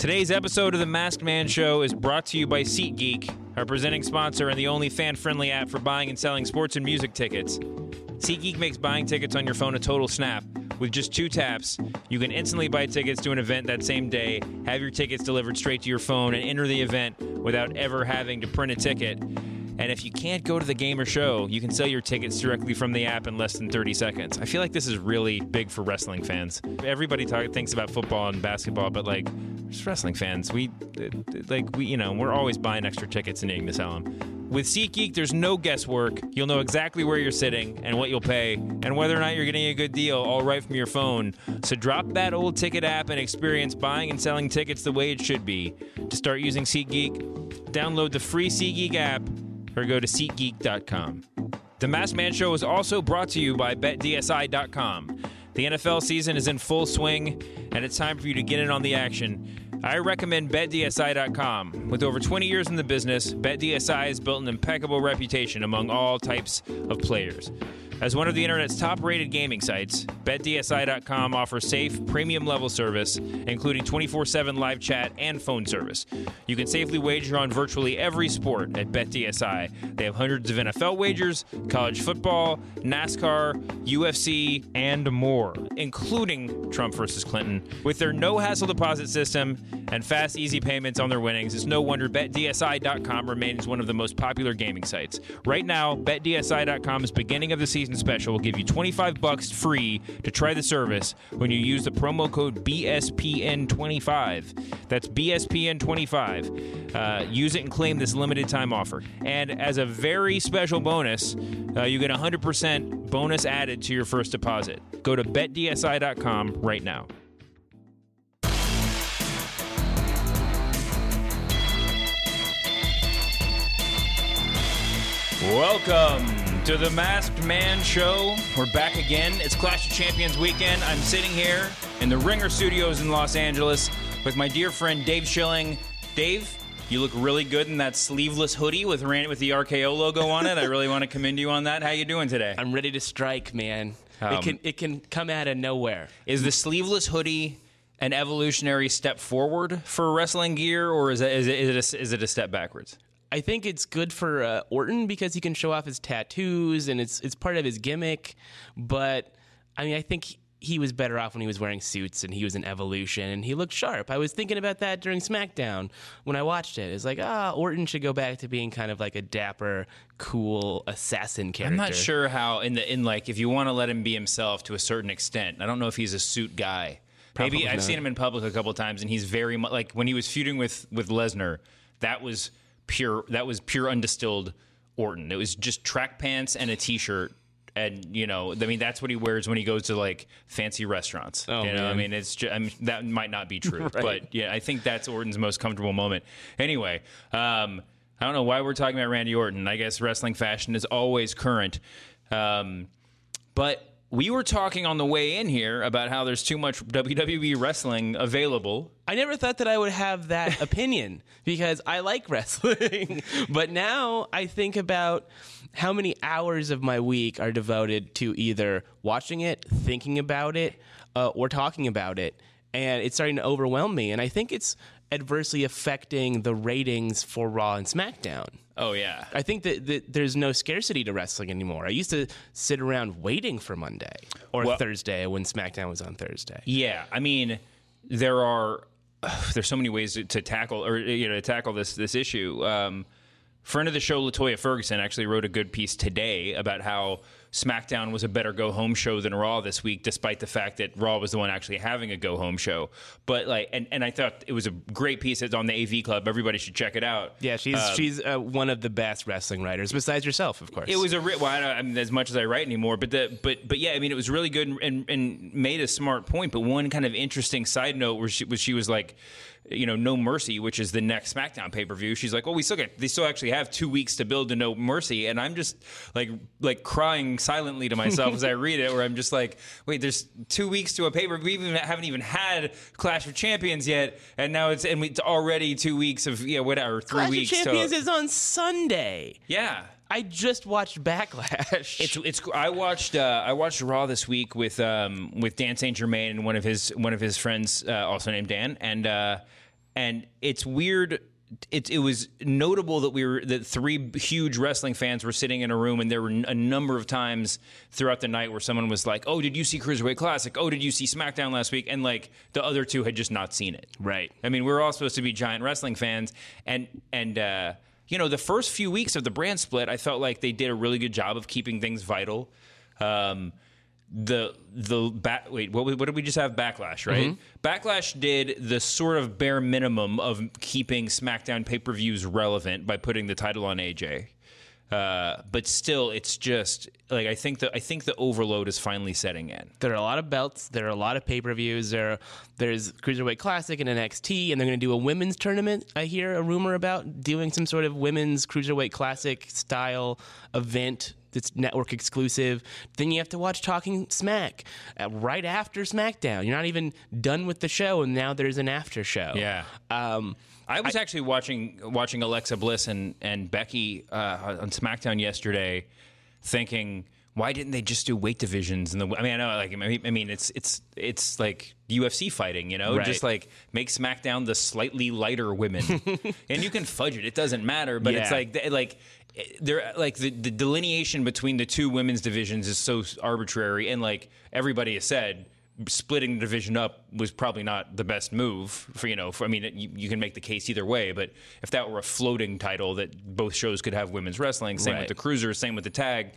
Today's episode of the Masked Man Show is brought to you by SeatGeek, our presenting sponsor and the only fan friendly app for buying and selling sports and music tickets. SeatGeek makes buying tickets on your phone a total snap. With just two taps, you can instantly buy tickets to an event that same day, have your tickets delivered straight to your phone, and enter the event without ever having to print a ticket. And if you can't go to the game or show, you can sell your tickets directly from the app in less than 30 seconds. I feel like this is really big for wrestling fans. Everybody talk, thinks about football and basketball, but like, just wrestling fans, we like we you know we're always buying extra tickets and needing to sell them. With SeatGeek, there's no guesswork. You'll know exactly where you're sitting and what you'll pay, and whether or not you're getting a good deal, all right from your phone. So drop that old ticket app and experience buying and selling tickets the way it should be. To start using SeatGeek, download the free SeatGeek app or go to SeatGeek.com. The Masked Man Show is also brought to you by BetDSI.com. The NFL season is in full swing, and it's time for you to get in on the action. I recommend BetDSI.com. With over 20 years in the business, BetDSI has built an impeccable reputation among all types of players. As one of the internet's top rated gaming sites, BetDSI.com offers safe, premium level service, including 24 7 live chat and phone service. You can safely wager on virtually every sport at BetDSI. They have hundreds of NFL wagers, college football, NASCAR, UFC, and more, including Trump versus Clinton. With their no hassle deposit system and fast, easy payments on their winnings, it's no wonder BetDSI.com remains one of the most popular gaming sites. Right now, BetDSI.com's beginning of the season special will give you 25 bucks free to try the service when you use the promo code BSPN25. That's BSPN25. Uh, use it and claim this limited time offer. And as a very special bonus, uh, you get 100% bonus added to your first deposit. Go to betdsi.com right now. Welcome to the Masked Man Show. We're back again. It's Clash of Champions weekend. I'm sitting here in the Ringer Studios in Los Angeles with my dear friend Dave Schilling. Dave, you look really good in that sleeveless hoodie with with the RKO logo on it. I really want to commend you on that. How you doing today? I'm ready to strike, man. Um, it can it can come out of nowhere. Is the sleeveless hoodie an evolutionary step forward for wrestling gear, or is it is it, is it, a, is it a step backwards? I think it's good for uh, Orton because he can show off his tattoos and it's it's part of his gimmick. But I mean, I think he was better off when he was wearing suits and he was in evolution and he looked sharp. I was thinking about that during SmackDown when I watched it. It's like, ah, Orton should go back to being kind of like a dapper, cool assassin character. I'm not sure how in the in like if you want to let him be himself to a certain extent. I don't know if he's a suit guy. Maybe Probably I've not. seen him in public a couple times, and he's very much like when he was feuding with with Lesnar. That was pure. That was pure undistilled Orton. It was just track pants and a t-shirt. And you know, I mean, that's what he wears when he goes to like fancy restaurants. Oh, you know, I mean, it's just, I mean, that might not be true, but yeah, I think that's Orton's most comfortable moment. Anyway, um, I don't know why we're talking about Randy Orton. I guess wrestling fashion is always current. Um, but we were talking on the way in here about how there's too much WWE wrestling available. I never thought that I would have that opinion because I like wrestling. but now I think about how many hours of my week are devoted to either watching it, thinking about it, uh, or talking about it. And it's starting to overwhelm me. And I think it's adversely affecting the ratings for Raw and SmackDown. Oh yeah, I think that, that there's no scarcity to wrestling anymore. I used to sit around waiting for Monday or Well- Thursday when SmackDown was on Thursday. yeah. I mean, there are there's so many ways to, to tackle or you know to tackle this this issue. Um, friend of the show, Latoya Ferguson, actually wrote a good piece today about how SmackDown was a better go home show than Raw this week, despite the fact that Raw was the one actually having a go home show. But like, and, and I thought it was a great piece. It's on the AV Club. Everybody should check it out. Yeah, she's Um, she's uh, one of the best wrestling writers besides yourself, of course. It was a well, I, don't, I mean, as much as I write anymore, but the but but yeah, I mean, it was really good and, and, and made a smart point. But one kind of interesting side note where she was she was like, you know, No Mercy, which is the next SmackDown pay per view. She's like, well, we still got they still actually have two weeks to build to No Mercy, and I'm just like like crying silently to myself as I read it, where I'm just like, wait, there's two weeks to a pay per view. We even haven't even had Clash of Champions yet, and now it's and we, it's already two weeks of yeah whatever three Clash of weeks. Champions to, is on Sunday. yeah. I just watched Backlash. It's it's. I watched uh, I watched Raw this week with um with Dan Saint Germain and one of his one of his friends uh, also named Dan and uh, and it's weird. It, it was notable that we were that three huge wrestling fans were sitting in a room, and there were a number of times throughout the night where someone was like, "Oh, did you see Cruiserweight Classic? Oh, did you see SmackDown last week?" And like the other two had just not seen it. Right. I mean, we're all supposed to be giant wrestling fans, and and uh, you know, the first few weeks of the brand split, I felt like they did a really good job of keeping things vital. Um, the the back wait what, what did we just have? Backlash right? Backlash did the sort of bare minimum of keeping smackdown pay-per-views relevant by putting the title on aj uh, but still it's just like i think the i think the overload is finally setting in There are a lot of belts. There are a lot of pay per views. There, there's Cruiserweight Classic and NXT, and they're going to do a women's tournament. I hear a rumor about doing some sort of women's Cruiserweight Classic style event that's network exclusive. Then you have to watch Talking Smack uh, right after SmackDown. You're not even done with the show, and now there's an after show. Yeah. Um, I was actually watching watching Alexa Bliss and and Becky uh, on SmackDown yesterday, thinking, why didn't they just do weight divisions? And the I mean, I know, like, I mean, I it's it's it's like UFC fighting, you know, Right. just like make SmackDown the slightly lighter women, and you can fudge it; it doesn't matter. But it's like like. There, like the, the delineation between the two women's divisions is so arbitrary, and like everybody has said, splitting the division up was probably not the best move for you know for, i mean you, you can make the case either way but if that were a floating title that both shows could have women's wrestling same Right. with the cruiser same with the tag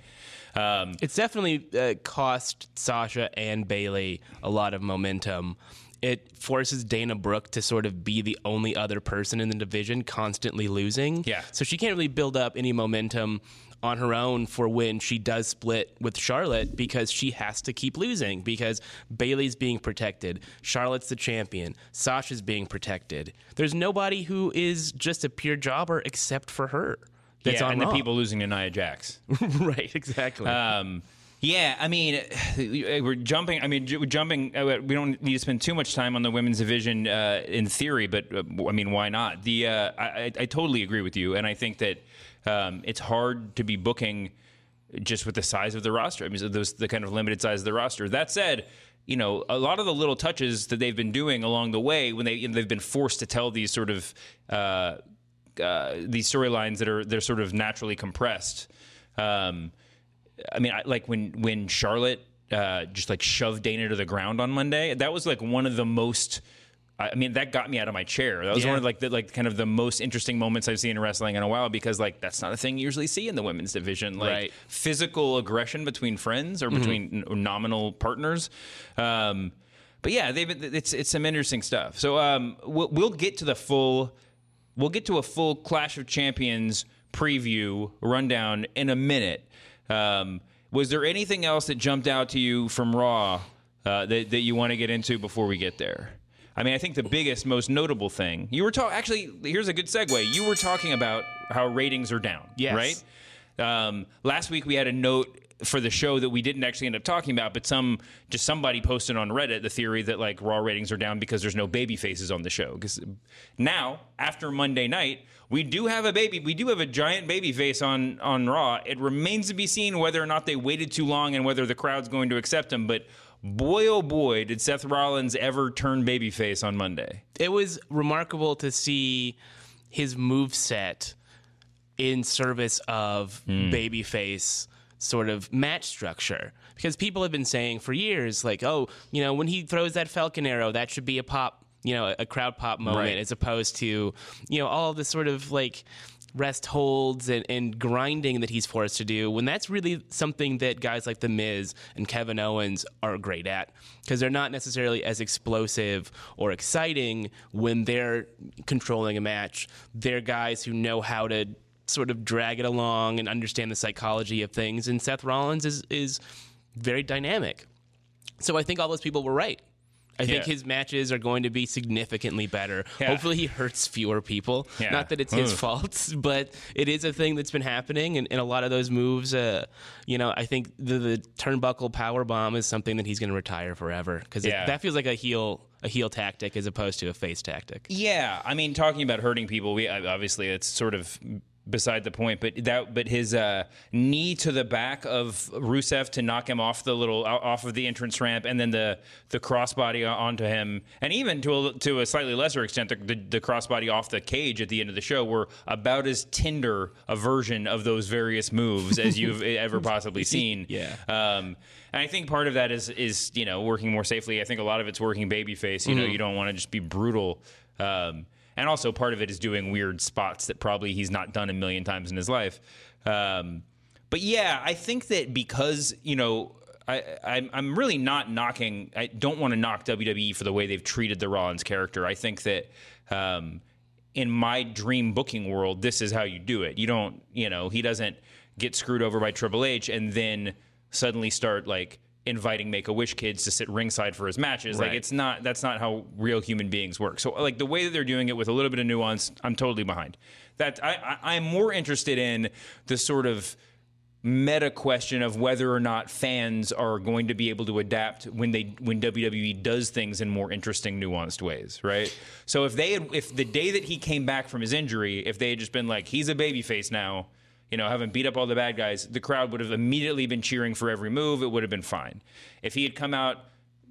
um, It's definitely uh, cost Sasha and Bayley a lot of momentum. It forces Dana Brooke to sort of be the only other person in the division constantly losing. Yeah. So she can't really build up any momentum on her own for when she does split with Charlotte because she has to keep losing because Bayley's being protected. Charlotte's the champion. Sasha's being protected. There's nobody who is just a pure jobber except for her. That's yeah, on and Raw. the people losing to Nia Jax right, exactly. Um, yeah, I mean, we're jumping. I mean, ju- jumping. uh, We don't need to spend too much time on the women's division uh, in theory, but uh, I mean, why not? The uh, I, I totally agree with you, and I think that um, it's hard to be booking just with the size of the roster. I mean, those the kind of limited size of the roster. That said. You know, a lot of the little touches that they've been doing along the way, when they you know, they've been forced to tell these sort of uh, uh, these storylines that are they're sort of naturally compressed. Um, I mean, I, like when when Charlotte uh, just like shoved Dana to the ground on Monday, that was like one of the most. I mean, that got me out of my chair. That was Yeah. one of like the like kind of the most interesting moments I've seen in wrestling in a while because like that's not a thing you usually see in the women's division. Like Right. physical aggression between friends or between n- nominal partners. Um, but yeah, they've it's it's some interesting stuff. So um, we'll, we'll get to the full we'll get to a full Clash of Champions preview rundown in a minute. Um, was there anything else that jumped out to you from Raw uh, that, that you want to get into before we get there? I mean, I think the biggest, most notable thing you were talking. Actually, here's a good segue. You were talking about how ratings are down, Yes. right? Um, last week we had a note for the show that we didn't actually end up talking about, but some just somebody posted on Reddit the theory that like Raw ratings are down because there's no baby faces on the show. Because now after Monday night, we do have a baby, we do have a giant baby face on on Raw. It remains to be seen whether or not they waited too long and whether the crowd's going to accept him. But boy, oh boy, did Seth Rollins ever turn babyface on Monday? it was remarkable to see his move set in service of hmm. babyface sort of match structure. Because people have been saying for years like oh you know when he throws that falcon arrow that should be a pop you know a crowd pop moment Right. as opposed to you know all the sort of like rest holds and, and grinding that he's forced to do when that's really something that guys like the miz and kevin owens are great at. Because they're not necessarily as explosive or exciting when they're controlling a match. They're guys who know how to sort of drag it along and understand the psychology of things and seth rollins is is very dynamic so i think all those people were right I think Yeah. his matches are going to be significantly better. Yeah. Hopefully, he hurts fewer people. Yeah. Not that it's his fault, but it is a thing that's been happening. And, and a lot of those moves, uh, you know, I think the, the turnbuckle power bomb is something that he's going to retire forever because that feels like a heel a heel tactic as opposed to a face tactic. Yeah, I mean, talking about hurting people, we obviously it's sort of beside the point. But that, but his uh, knee to the back of Rusev to knock him off the little off of the entrance ramp, and then the the crossbody onto him, and even to a, to a slightly lesser extent, the, the, the crossbody off the cage at the end of the show were about as tender a version of those various moves as you've ever possibly seen. Yeah. Um, and I think part of that is is you know working more safely. I think a lot of it's working babyface. You know, you don't want to just be brutal. Um, and also part of it is doing weird spots that probably he's not done a million times in his life. Um, but yeah, I think that because you know. I, I'm, I'm really not knocking. I don't want to knock WWE for the way they've treated the Rollins character. I think that um, in my dream booking world, this is how you do it. You don't, you know, he doesn't get screwed over by Triple H and then suddenly start like inviting Make a Wish kids to sit ringside for his matches. Like it's not that's not how real human beings work. So like the way that they're doing it with a little bit of nuance, I'm totally behind. That I, I I'm more interested in the sort of meta question of whether or not fans are going to be able to adapt when they when WWE does things in more interesting nuanced ways, right? So if they had, if the day that he came back from his injury, if they had just been like he's a babyface now, you know, having beat up all the bad guys, the crowd would have immediately been cheering for every move. It would have been fine. If he had come out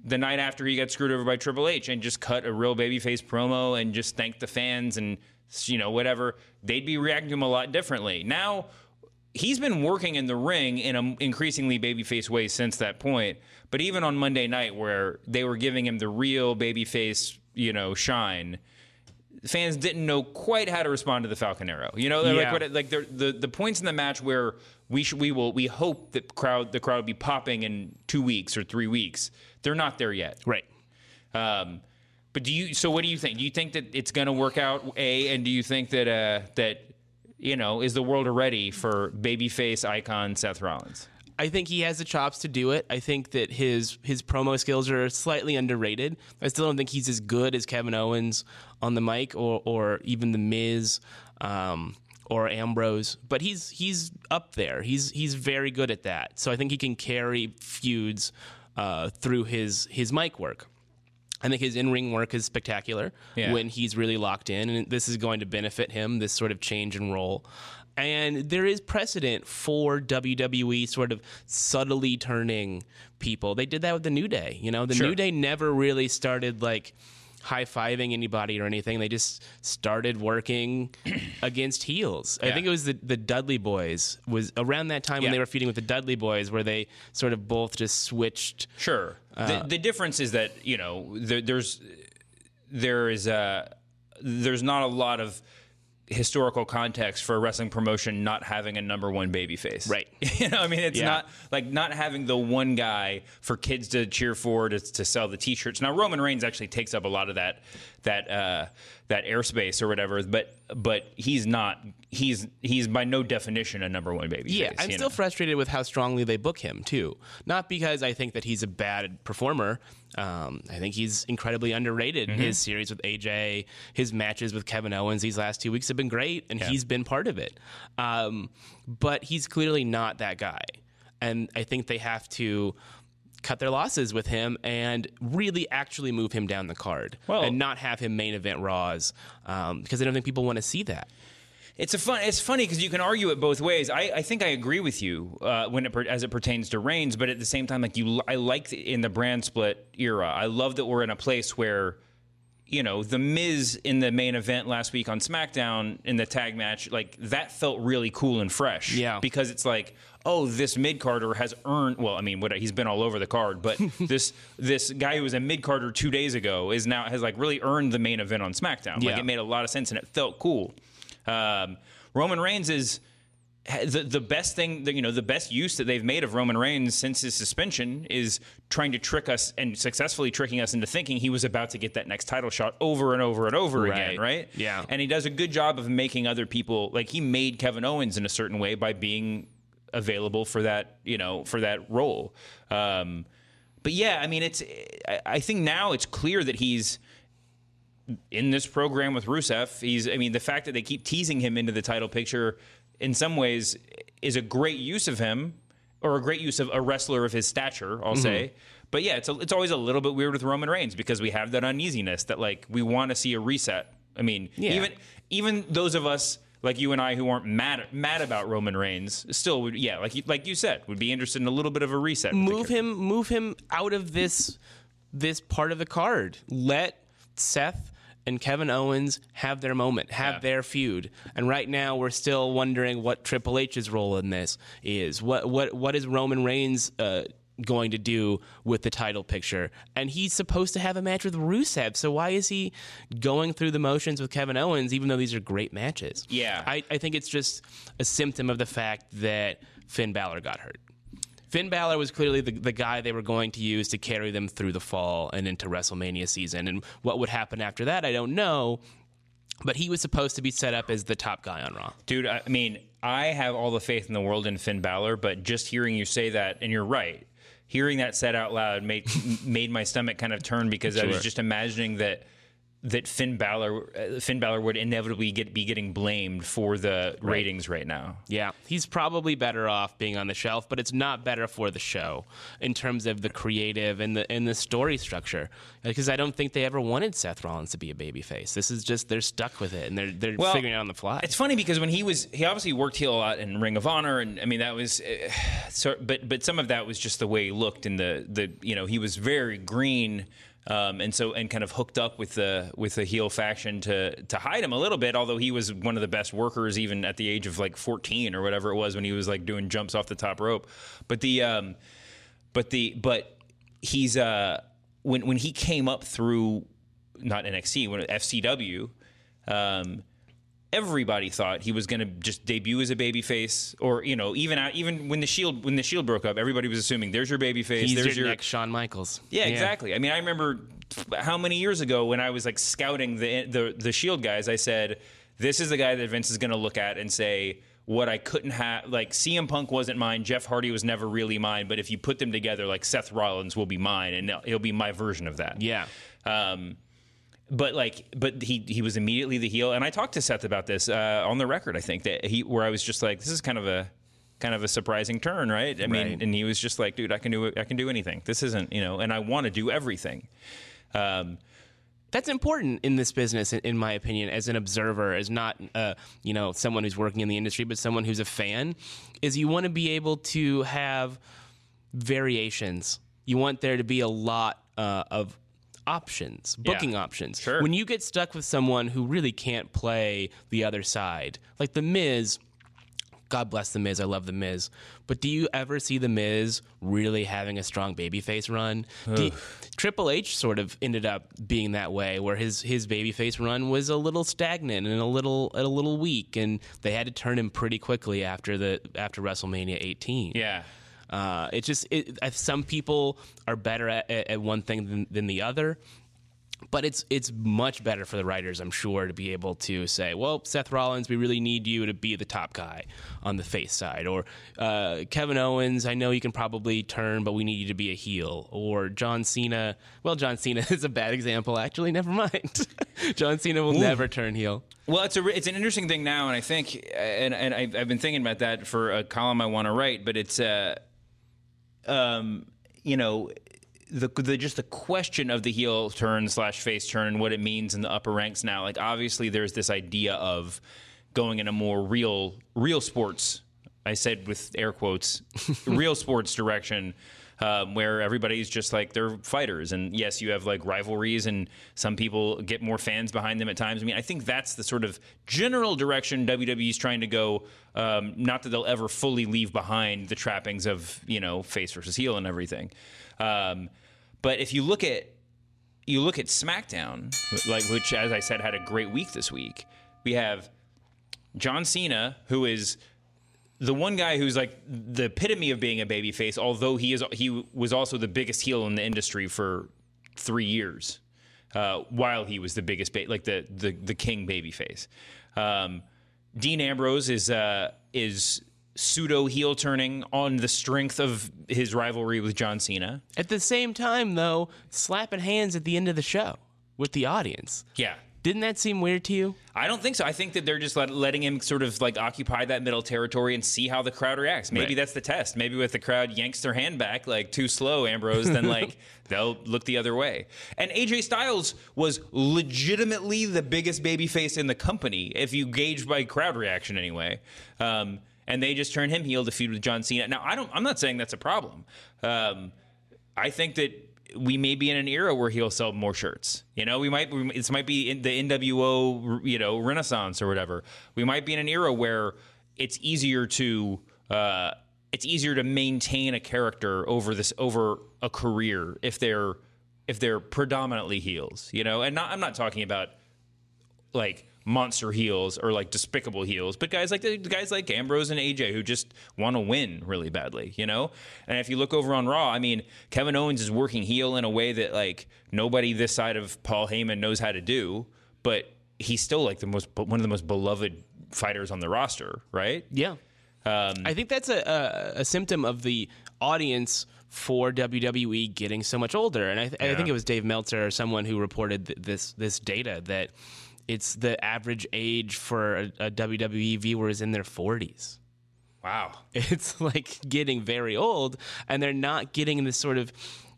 the night after he got screwed over by Triple H and just cut a real babyface promo and just thanked the fans and you know whatever, they'd be reacting to him a lot differently. Now he's been working in the ring in an increasingly babyface way since that point. But even on Monday night, where they were giving him the real babyface, you know, shine, fans didn't know quite how to respond to the Falcon Arrow. You know, they're Yeah. like what, like the the points in the match where we sh- we will we hope that crowd the crowd will be popping in two weeks or three weeks. They're not there yet. Right. Um, but do you? So what do you think? Do you think that it's going to work out? A and do you think that uh, that you know is the world ready for babyface icon Seth Rollins? I think he has the chops to do it. I think that his his promo skills are slightly underrated. I still don't think he's as good as Kevin Owens on the mic or or even the Miz um, or Ambrose, but he's he's up there. He's he's very good at that. So I think he can carry feuds uh, through his his mic work. I think his in-ring work is spectacular Yeah. when he's really locked in, and this is going to benefit him. This sort of change in role, and there is precedent for WWE sort of subtly turning people. They did that with the New Day. You know, the Sure. New Day never really started like high fiving anybody or anything. They just started working against heels. I think it was the, the Dudley Boys was around that time when they were feuding with the Dudley Boys, where they sort of both just switched. Sure. the, uh, the difference is that you know there, there's there is a there's not a lot of historical context for a wrestling promotion not having a number one baby face. Right. you know, I mean, it's Yeah. not like not having the one guy for kids to cheer for to, to sell the T-shirts. Now Roman Reigns actually takes up a lot of that that uh, that airspace or whatever, but but he's not. He's he's by no definition a number one baby Yeah, face. I'm still know? frustrated with how strongly they book him too. Not because I think that he's a bad performer. Um, I think he's incredibly underrated. Mm-hmm. His series with AJ, his matches with Kevin Owens these last two weeks have been great, and he's been part of it. Um, but he's clearly not that guy, and I think they have to cut their losses with him and really actually move him down the card Well- and not have him main event Raws um, because I don't think people want to see that. It's a fun. It's funny because you can argue it both ways. I, I think I agree with you uh, when it as it pertains to Reigns, but at the same time, like you, I like the- in the brand split era. I love that we're in a place where, you know, the Miz in the main event last week on SmackDown in the tag match, like that felt really cool and fresh. Yeah. because it's like, oh, this mid carder has earned. Well, I mean, what he's been all over the card, but this this guy who was a mid carder two days ago is now has like really earned the main event on SmackDown. Like Yeah. it made a lot of sense and it felt cool. Um, Roman Reigns is the the best thing that you know the best use that they've made of Roman Reigns since his suspension is trying to trick us and successfully tricking us into thinking he was about to get that next title shot over and over and over again, Right. right? Yeah. And he does a good job of making other people like he made Kevin Owens in a certain way by being available for that you know for that role. Um, but yeah, I mean it's I, I think now it's clear that he's in this program with Rusev. He's, I mean, the fact that they keep teasing him into the title picture in some ways is a great use of him or a great use of a wrestler of his stature, Mm-hmm. I'll say. But yeah, it's, a, it's always a little bit weird with Roman Reigns because we have that uneasiness that like we want to see a reset. I mean, Yeah. even even those of us like you and I who aren't mad mad about Roman Reigns still would yeah like you, like you said would be interested in a little bit of a reset. move him move him out of this this part of the card. Let Seth and Kevin Owens have their moment, have Yeah. their feud. And right now we're still wondering what Triple H's role in this is. What what what is Roman Reigns uh, going to do with the title picture? And he's supposed to have a match with Rusev, so why is he going through the motions with Kevin Owens even though these are great matches? Yeah. I, I think it's just a symptom of the fact that Finn Balor got hurt. Finn Balor was clearly the, the guy they were going to use to carry them through the fall and into WrestleMania season. And what would happen after that, I don't know. But he was supposed to be set up as the top guy on Raw. Dude, I mean, I have all the faith in the world in Finn Balor, but just hearing you say that, and you're right, hearing that said out loud made made my stomach kind of turn because I was just imagining that that Finn Balor uh, Finn Balor would inevitably get be getting blamed for the ratings right now. Yeah, he's probably better off being on the shelf, but it's not better for the show in terms of the creative and the and the story structure. Because I don't think they ever wanted Seth Rollins to be a babyface. This is just they're stuck with it and they're they're Well, figuring it out on the fly. It's funny because when he was, he obviously worked heel a lot in Ring of Honor, and I mean that was, uh, so, but but some of that was just the way he looked, and the the you know he was very green, um, and so and kind of hooked up with the with the heel faction to to hide him a little bit. Although he was one of the best workers, even at the age of like 14 or whatever it was when he was like doing jumps off the top rope, but the um, but the but he's uh when when he came up through not NXT when FCW um everybody thought he was going to just debut as a babyface or you know even out, even when the shield when the shield broke up everybody was assuming there's your babyface he's there's your your next Shawn Michaels. yeah, exactly. I mean, I remember how many years ago when I was like scouting the the the Shield guys, I said, "This is the guy that Vince is going to look at and say." What I couldn't have, like CM Punk wasn't mine. Jeff Hardy was never really mine. But if you put them together, like Seth Rollins will be mine, and he'll be my version of that. Yeah. Um, but like, but he he was immediately the heel, and I talked to Seth about this uh, on the record. I think that he where I was just like, this is kind of a kind of a surprising turn, right? I mean, Right. and he was just like, dude, I can do I can do anything. This isn't you know, and I want to do everything. Um, That's important in this business, in, in my opinion, as an observer, as not, uh, you know, someone who's working in the industry, but someone who's a fan. Is you want to be able to have variations. You want there to be a lot uh, of options, booking options. Sure. When you get stuck with someone who really can't play the other side, like The Miz. God bless The Miz. I love The Miz. But do you ever see The Miz really having a strong babyface run? You- Triple H sort of ended up being that way, where his his babyface run was a little stagnant and a little a little weak, and they had to turn him pretty quickly after the after WrestleMania 18. yeah, Uh, it just it, some people are better at, at one thing than, than the other, but it's it's much better for the writers, I'm sure, to be able to say, well, Seth Rollins, we really need you to be the top guy on the face side, or uh, Kevin Owens, I know you can probably turn, but we need you to be a heel, or John Cena. Well, John Cena is a bad example, actually. Never mind. John Cena will never turn heel. Well, it's a it's an interesting thing now, and I think, and and I've, I've been thinking about that for a column I want to write, but it's uh, um, you know, the the just the question of the heel turn slash face turn and what it means in the upper ranks now. Like, obviously, there's this idea of going in a more real real sports. I said with air quotes, real sports direction. Um, where everybody's just like they're fighters, and yes, you have like rivalries, and some people get more fans behind them at times. I mean, I think that's the sort of general direction WWE's trying to go. Um, not that they'll ever fully leave behind the trappings of you know face versus heel and everything, um, but if you look at you look at SmackDown, like which, as I said, had a great week this week. We have John Cena, who is the one guy who's like the epitome of being a babyface, although he is he was also the biggest heel in the industry for three years, uh, while he was the biggest ba- like the the the king babyface. Um, Dean Ambrose is uh, is pseudo heel turning on the strength of his rivalry with John Cena. At the same time, though, slapping hands at the end of the show with the audience. Yeah, Didn't that seem weird to you? I don't think so. I think that they're just let, letting him sort of like occupy that middle territory and see how the crowd reacts. Maybe Right. that's the test. Maybe if the crowd yanks their hand back like too slow, Ambrose, then like they'll look the other way. And AJ Styles was legitimately the biggest babyface in the company, if you gauge by crowd reaction anyway. Um, and they just turned him heel to feud with John Cena. Now I don't. I'm not saying that's a problem. Um, I think that we may be in an era where he'll sell more shirts. You know, we might this might be in the NWO you know renaissance or whatever. We might be in an era where it's easier to uh, it's easier to maintain a character over this over a career if they're if they're predominantly heels. You know, and not, I'm not talking about like monster heels or like despicable heels, but guys like the guys like Ambrose and AJ who just want to win really badly, you know. And if you look over on Raw, I mean, Kevin Owens is working heel in a way that like nobody this side of Paul Heyman knows how to do, but he's still like the most one of the most beloved fighters on the roster, right? Yeah. Um, I think that's a, a, a symptom of the audience for WWE getting so much older. And I, th- I think it was Dave Meltzer or someone who reported th- this this data that it's the average age for a, a WWE viewer is in their 40s. Wow. It's like getting very old, and they're not getting this sort of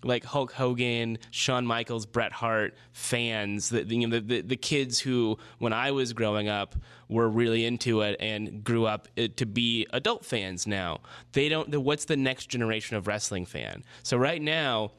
like Hulk Hogan, Shawn Michaels, Bret Hart fans. The, you know, the, the the kids who, when I was growing up, were really into it and grew up uh, to be adult fans. Now they don't. The, what's the next generation of wrestling fan? So right now,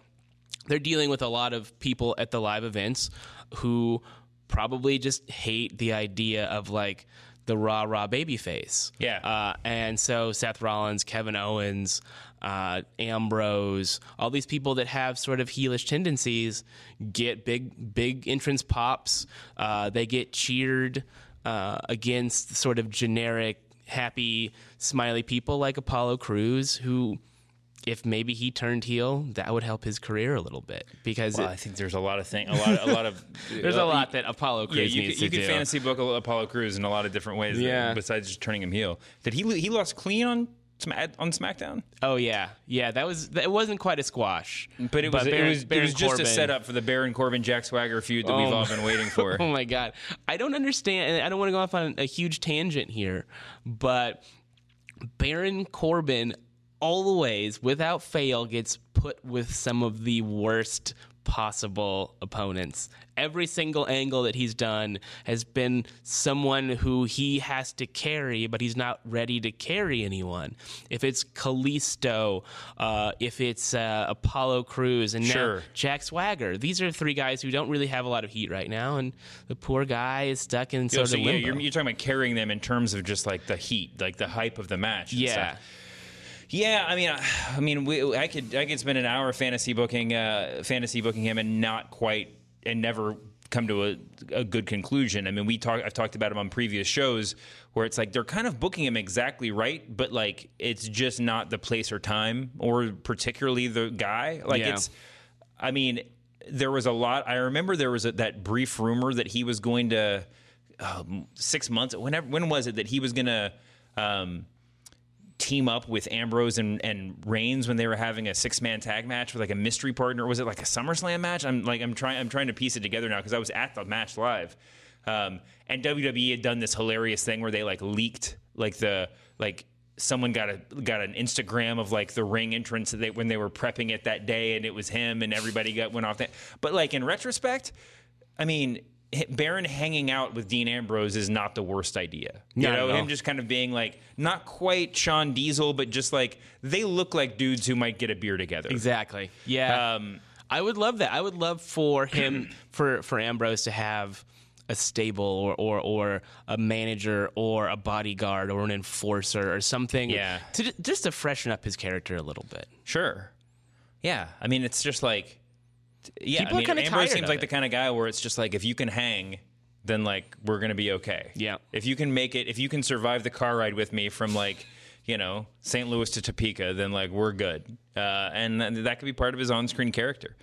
they're dealing with a lot of people at the live events who probably just hate the idea of like the rah rah baby face. Yeah. Uh, and so Seth Rollins, Kevin Owens, uh, Ambrose, all these people that have sort of heelish tendencies get big, big entrance pops. Uh, they get cheered uh, against sort of generic, happy, smiley people like Apollo Crews, who, if maybe he turned heel, that would help his career a little bit because Well, it- I think there's a lot of things, a lot, a lot of. there's a uh, lot that Apollo Yeah, Crews you needs could, you to could do. fantasy book Apollo Crews in a lot of different ways. Uh, yeah. Besides just turning him heel, did he he lost clean on on SmackDown? Oh yeah, yeah. That was that wasn't quite a squash, But it was Baron- it was, it was just a setup for the Baron Corbin Jack Swagger feud that we've Oh all been waiting for. Oh my god, I don't understand. And I don't want to go off on a huge tangent here, but Baron Corbin always, without fail, gets put with some of the worst possible opponents. Every single angle that he's done has been someone who he has to carry, but he's not ready to carry anyone. If it's Kalisto, uh, if it's uh, Apollo Crews, and now Jack Swagger. These are three guys who don't really have a lot of heat right now, and the poor guy is stuck in sort so of yeah, you're, you're talking about carrying them in terms of just like the heat, like the hype of the match. and yeah, stuff. Yeah, I mean, I, I mean, we, I could I could spend an hour fantasy booking uh, fantasy booking him and not quite and never come to a, a good conclusion. I mean, we talk I've talked about him on previous shows where it's like they're kind of booking him exactly right, but like it's just not the place or time or particularly the guy. Like Yeah. it's, I mean, there was a lot. I remember there was a, that brief rumor that he was going to um, six months. Whenever when was it that he was going to? Um, team up with Ambrose and, and Reigns when they were having a six man tag match with like a mystery partner. Was it like a SummerSlam match? I'm like I'm trying I'm trying to piece it together now because I was at the match live. Um, and WWE had done this hilarious thing where they like leaked like the like someone got a got an Instagram of like the ring entrance that they, when they were prepping it that day and it was him and everybody got went off that. But like in retrospect, I mean. Baron hanging out with Dean Ambrose is not the worst idea. You Not know, him just kind of being like not quite Shawn Diesel, but just like they look like dudes who might get a beer together. exactly. Yeah, Um, I would love that. I would love for him for for Ambrose to have a stable or, or or a manager or a bodyguard or an enforcer or something. Yeah. to just to freshen up his character a little bit. Sure. Yeah. I mean, it's just like, yeah. People I mean, kinda Ambrose tired seems like it. the kind of guy where it's just like if you can hang, then like we're gonna be okay. Yeah. If you can make it, if you can survive the car ride with me from like, you know, St. Louis to Topeka, then like we're good. Uh, and th- that could be part of his on-screen character.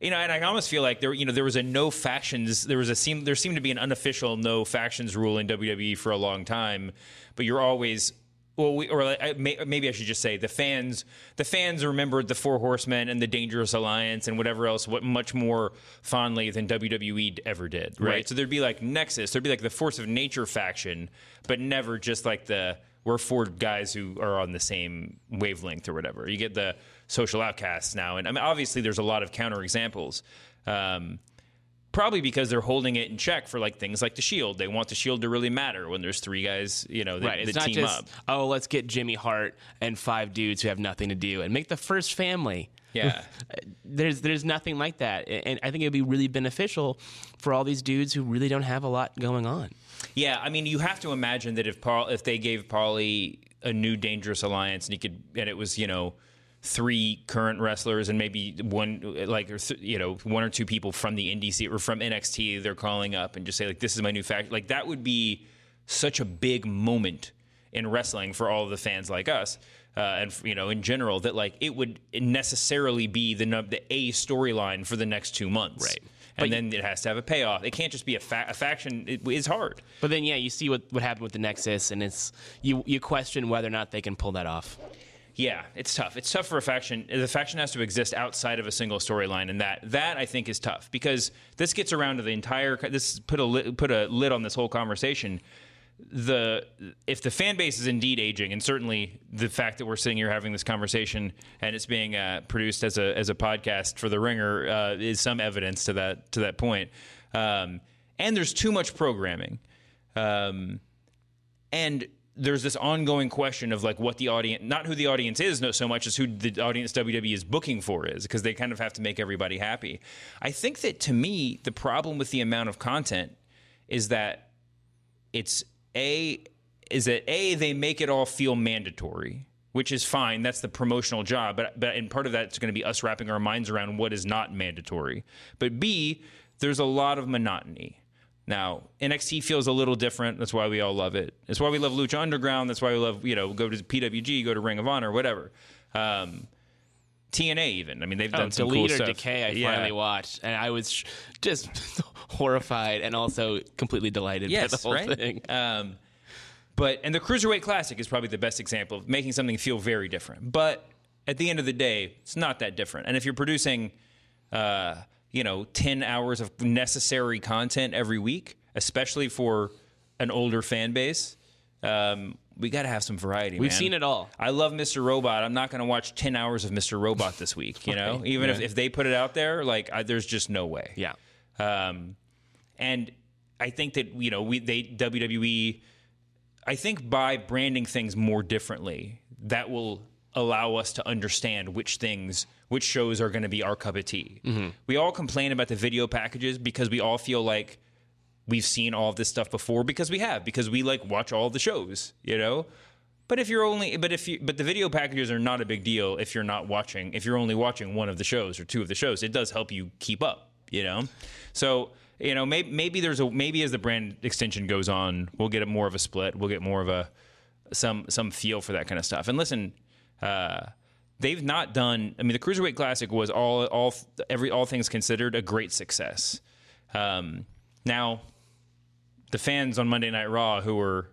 You know, and I almost feel like there, you know, there was a no factions. There was a seem there seemed to be an unofficial no factions rule in WWE for a long time, but you're always well, we, or I- may, maybe I should just say the fans. The fans remembered the Four Horsemen and the Dangerous Alliance and whatever else, what much more fondly than WWE ever did, right? Right. So there'd be like Nexus, there'd be like the Force of Nature faction, but never just like the we're four guys who are on the same wavelength or whatever. You get the social outcasts now, and I mean, obviously, there's a lot of counterexamples. Um, probably because they're holding it in check for like things like the Shield. They want the Shield to really matter when there's three guys, you know, that, Right. It's that not team just up. oh, let's get Jimmy Hart and five dudes who have nothing to do and make the first family. Yeah. There's there's nothing like that, and I think it'd be really beneficial for all these dudes who really don't have a lot going on. Yeah, I mean, you have to imagine that if Paul, if they gave Paulie a new dangerous alliance, and he could, and it was, you know, three current wrestlers and maybe one, like, or th- you know, one or two people from the indie scene or from NXT, they're calling up and just say like, "This is my new fact." Like that would be such a big moment in wrestling for all of the fans like us. Uh, and you know, in general, that like it would necessarily be the the a storyline for the next two months, Right. And then it has to have a payoff. It can't just be a, fa- a faction. It is hard. But then, yeah, you see what, what happened with the Nexus, and it's you you question whether or not they can pull that off. Yeah, it's tough. It's tough for a faction. The faction has to exist outside of a single storyline, and that that I think is tough because this gets around to the entire. This put a put a lid on this whole conversation. The if the fan base is indeed aging, and certainly the fact that we're sitting here having this conversation and it's being uh, produced as a as a podcast for the Ringer uh, is some evidence to that to that point. Um, and there's too much programming. Um, and there's this ongoing question of like what the audience not who the audience is no so much as who the audience WWE is booking for is because they kind of have to make everybody happy. I think that to me the problem with the amount of content is that it's a is that a they make it all feel mandatory which is fine that's the promotional job but but and part of that's going to be us wrapping our minds around what is not mandatory but b there's a lot of monotony now NXT feels a little different that's why we all love it that's why we love Lucha Underground that's why we love you know go to PWG go to Ring of Honor whatever um, TNA even I mean they've done Oh, some Delete cool or stuff Decay, I Yeah. finally watched, and I was sh- just horrified and also completely delighted by the whole right? thing. Um, but and the cruiserweight classic is probably the best example of making something feel very different. But at the end of the day, it's not that different. And if you're producing, uh, you know, ten hours of necessary content every week, especially for an older fan base, um, we got to have some variety. We've man. seen it all. I love Mr. Robot. I'm not going to watch ten hours of Mr. Robot this week. You know, even if, if they put it out there, like I, there's just no way. Yeah. Um, and I think that you know we they WWE. I think by branding things more differently, that will allow us to understand which things, which shows are going to be our cup of tea. We all complain about the video packages because we all feel like we've seen all of this stuff before because we have because we like watch all the shows, you know. But if you're only, but if you, but the video packages are not a big deal if you're not watching. If you're only watching one of the shows or two of the shows, it does help you keep up, you know. So you know, maybe maybe there's a maybe as the brand extension goes on, we'll get a more of a split. We'll get more of a some some feel for that kind of stuff. And listen, uh, they've not done. I mean, the Cruiserweight Classic was all all every all things considered a great success. Um, now, the fans on Monday Night Raw who were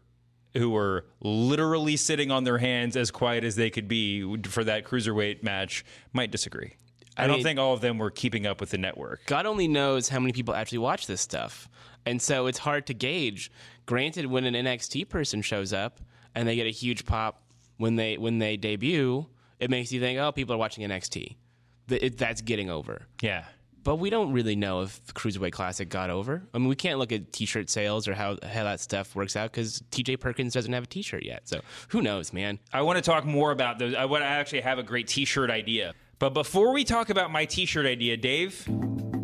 who were literally sitting on their hands as quiet as they could be for that cruiserweight match might disagree. I, don't mean- think all of them were keeping up with the network. God only knows how many people actually watch this stuff. And so it's hard to gauge. Granted, when an NXT person shows up and they get a huge pop when they when they debut, it makes you think, oh, people are watching NXT. That's getting over. Yeah. But we don't really know if the Cruiserweight Classic got over. I mean, we can't look at T-shirt sales or how how that stuff works out because T.J. Perkins doesn't have a T-shirt yet. So who knows, man? I want to talk more about those. I want to actually have a great T-shirt idea. But before we talk about my T-shirt idea, Dave,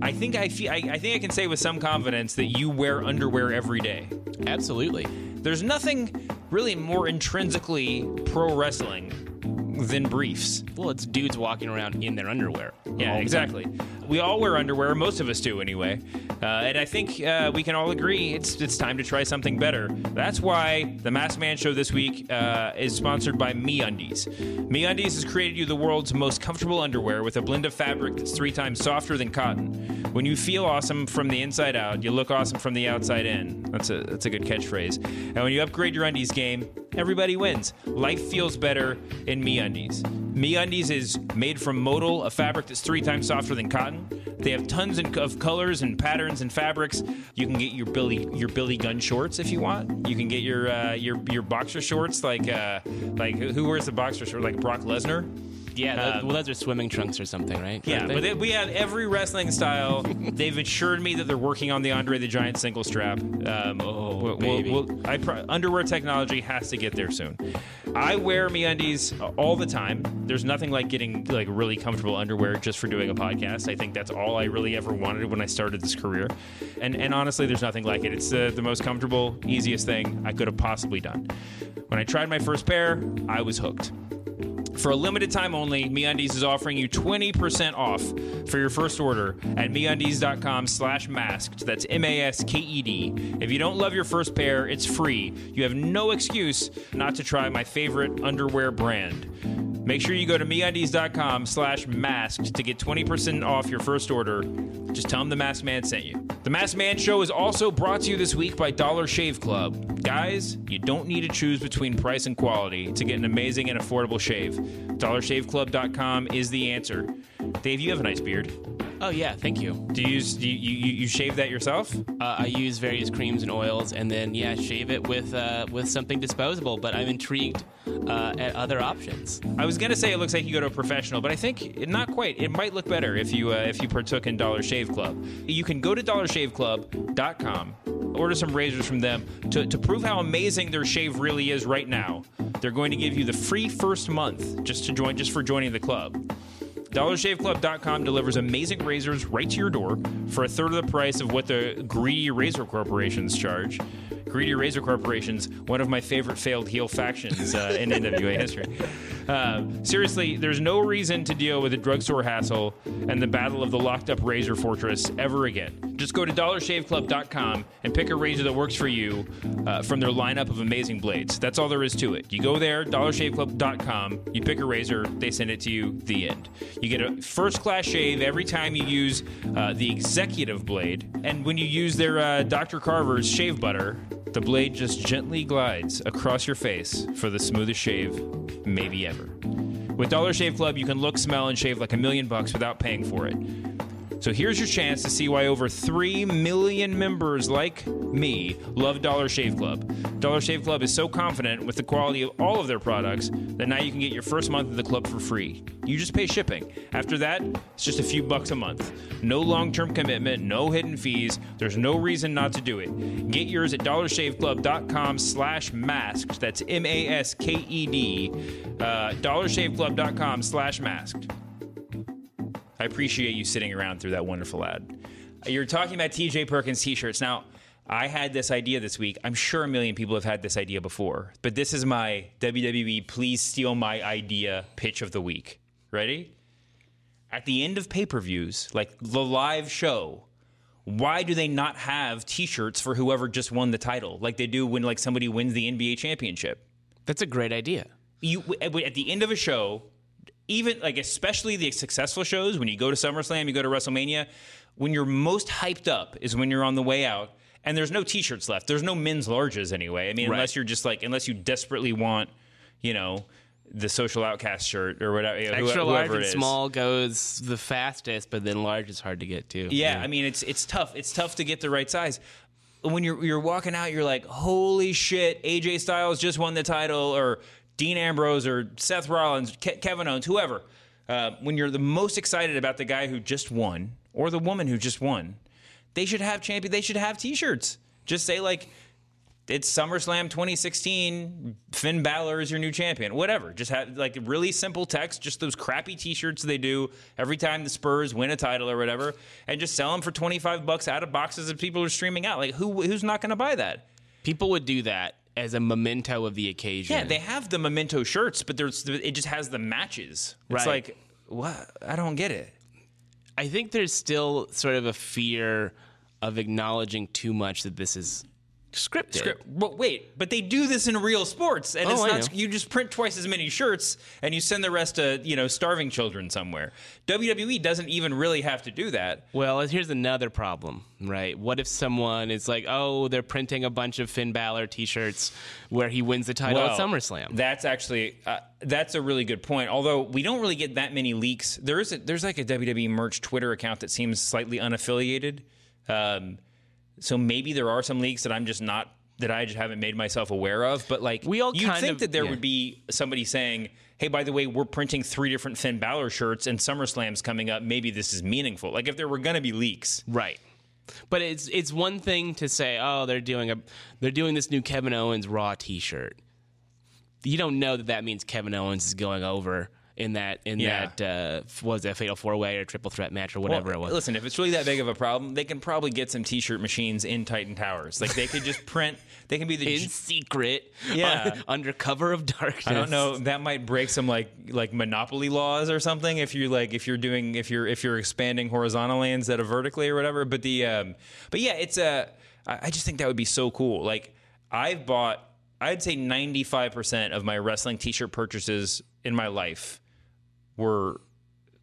I think I feel I, I think I can say with some confidence that you wear underwear every day. Absolutely. There's nothing really more intrinsically pro wrestling than briefs. Well, it's dudes walking around in their underwear. Yeah, all the time. exactly. We all wear underwear. Most of us do, anyway. Uh, and I think uh, we can all agree it's it's time to try something better. That's why the Masked Man Show this week uh, is sponsored by MeUndies. MeUndies has created you the world's most comfortable underwear with a blend of fabric that's three times softer than cotton. When you feel awesome from the inside out, you look awesome from the outside in. That's a that's a good catchphrase. And when you upgrade your undies game, everybody wins. Life feels better in MeUndies. MeUndies is made from modal, a fabric that's three times softer than cotton. They have tons of colors and patterns and fabrics. You can get your Billy your Billy Gunn shorts if you want. You can get your uh, your your boxer shorts like uh, like who wears the boxer short like Brock Lesnar. Yeah, well, those are swimming trunks or something, right? Yeah, but they, we have every wrestling style. They've assured me that they're working on the Andre the Giant single strap. Um, Oh, we'll- baby. we'll- we'll- I pro- underwear technology has to get there soon. I wear MeUndies all the time. There's nothing like getting like really comfortable underwear just for doing a podcast. I think that's all I really ever wanted when I started this career. And and honestly, there's nothing like it. It's the, the most comfortable, easiest thing I could have possibly done. When I tried my first pair, I was hooked. For a limited time only, MeUndies is offering you 20% off for your first order at MeUndies.com slash masked. That's M-A-S-K-E-D. If you don't love your first pair, it's free. You have no excuse not to try my favorite underwear brand. Make sure you go to MeUndies.com slash masked to get 20% off your first order. Just tell them the Masked Man sent you. The Masked Man Show is also brought to you this week by Dollar Shave Club. Guys, you don't need to choose between price and quality to get an amazing and affordable shave. DollarShaveClub.com is the answer. Dave, you have a nice beard. Oh yeah, thank you. Do you use do you, you, you shave that yourself? Uh, I use various creams and oils, and then yeah, shave it with uh, with something disposable. But I'm intrigued uh, at other options. I was gonna say it looks like you go to a professional, but I think not quite. It might look better if you uh, if you partook in Dollar Shave Club. You can go to DollarShaveClub.com, order some razors from them to, to prove how amazing their shave really is right now. They're going to give you the free first month just to join just for joining the club. DollarShaveClub.com delivers amazing razors right to your door for a third of the price of what the greedy razor corporations charge. Greedy Razor Corporations, one of my favorite failed heel factions uh, in NWA history. Uh, seriously, there's no reason to deal with a drugstore hassle and the battle of the locked up razor fortress ever again. Just go to DollarShaveClub.com and pick a razor that works for you uh, from their lineup of amazing blades. That's all there is to it. You go there, DollarShaveClub.com, you pick a razor, they send it to you, the end. You get a first class shave every time you use uh, the executive blade. And when you use their uh, Dr. Carver's shave butter, the blade just gently glides across your face for the smoothest shave, maybe ever. With Dollar Shave Club, you can look, smell, and shave like a million bucks without paying for it. So here's your chance to see why over 3 million members like me love Dollar Shave Club. Dollar Shave Club is so confident with the quality of all of their products that now you can get your first month of the club for free. You just pay shipping. After that, it's just a few bucks a month. No long-term commitment, no hidden fees. There's no reason not to do it. Get yours at dollarshaveclub.com slash masked. That's M-A-S-K-E-D. Uh, dollarshaveclub.com slash masked. I appreciate you sitting around through that wonderful ad. Uh, you're talking about TJ Perkins t shirts. Now, I had this idea this week. I'm sure a million people have had this idea before, but this is my WWE please steal my idea pitch of the week. Ready? At the end of pay per views, like the live show, why do they not have t shirts for whoever just won the title, like they do when like somebody wins the NBA championship? That's a great idea. you at at the end of a show, even like especially the successful shows, when you go to SummerSlam, you go to WrestleMania, when you're most hyped up is when you're on the way out, and there's no T-shirts left. There's no men's larges anyway. I mean, Right. unless you're just like, unless you desperately want, you know, the social outcast shirt or whatever. you know, Extra who- large whoever and it is. small goes the fastest, but then large is hard to get to. Yeah, I mean it's it's tough. It's tough to get the right size. When you're you're walking out, you're like, holy shit! AJ Styles just won the title, or Dean Ambrose, or Seth Rollins, Ke- Kevin Owens, whoever. Uh, when you're the most excited about the guy who just won, or the woman who just won, they should have champion. They should have T-shirts. Just say like, it's SummerSlam 2016. Finn Balor is your new champion. Whatever. Just have like really simple text. Just those crappy T-shirts they do every time the Spurs win a title or whatever, and just sell them for 25 bucks out of boxes that people are streaming out. Like who who's not going to buy that? People would do that as a memento of the occasion. Yeah, they have the memento shirts, but there's it just has the matches. It's Right. like what? I don't get it. I think there's still sort of a fear of acknowledging too much that this is scripted. Script. But wait, but they do this in real sports, and Oh, it's not. You just print twice as many shirts, and you send the rest to you know starving children somewhere. WWE doesn't even really have to do that. Well, here's another problem, right? What if someone is like, oh, they're printing a bunch of Finn Balor T-shirts where he wins the title at Well, SummerSlam? That's actually uh, that's a really good point. Although we don't really get that many leaks. There is a, there's like a WWE merch Twitter account that seems slightly unaffiliated. Um, so maybe there are some leaks that I'm just not that I just haven't made myself aware of. But like We all you'd think of- that there yeah. would be somebody saying, "Hey, by the way, we're printing three different Finn Balor shirts and SummerSlam's coming up. Maybe this is meaningful." Like if there were going to be leaks. Right. But it's it's one thing to say, oh, they're doing a they're doing this new Kevin Owens Raw T-shirt. You don't know that that means Kevin Owens is going over in that in Yeah. that uh, was it a fatal four way or triple threat match or whatever Well, it was. Listen, if it's really that big of a problem, they can probably get some T-shirt machines in Titan Towers. Like they could just print. They can be the in secret, Yeah. under cover of darkness. I don't know. That might break some like like monopoly laws or something. If you're like, if you're doing, if you're if you're expanding horizontally instead of vertically or whatever. But the, um, but yeah, it's a. I I just think that would be so cool. Like I've bought, I'd say 95 percent of my wrestling T-shirt purchases in my life were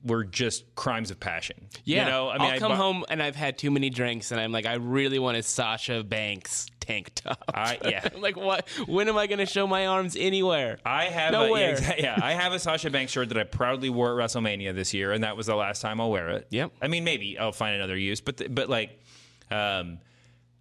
were just crimes of passion. Yeah, you know, I mean, will come bought- home and I've had too many drinks, and I'm like, I really want a Sasha Banks tank top. I- yeah. I'm like, what? When am I going to show my arms anywhere? I have a, yeah, Nowhere. exa- yeah, I have a Sasha Banks shirt that I proudly wore at WrestleMania this year, and that was the last time I'll wear it. Yep. I mean, maybe I'll find another use, but th- but like, um,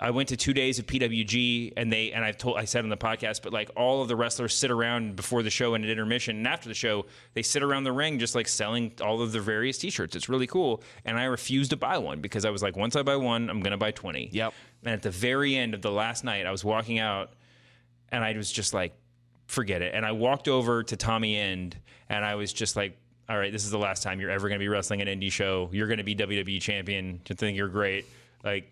I went to two days of PWG, and they and I've told I said on the podcast, but like all of the wrestlers sit around before the show and at intermission, and after the show they sit around the ring just like selling all of their various T-shirts. It's really cool, and I refused to buy one because I was like, once I buy one, I'm gonna buy twenty. Yep. And at the very end of the last night, I was walking out and I was just like, forget it. And I walked over to Tommy End and I was just like, all right, this is the last time you're ever going to be wrestling an indie show. You're going to be WWE champion. You think you're great. Like,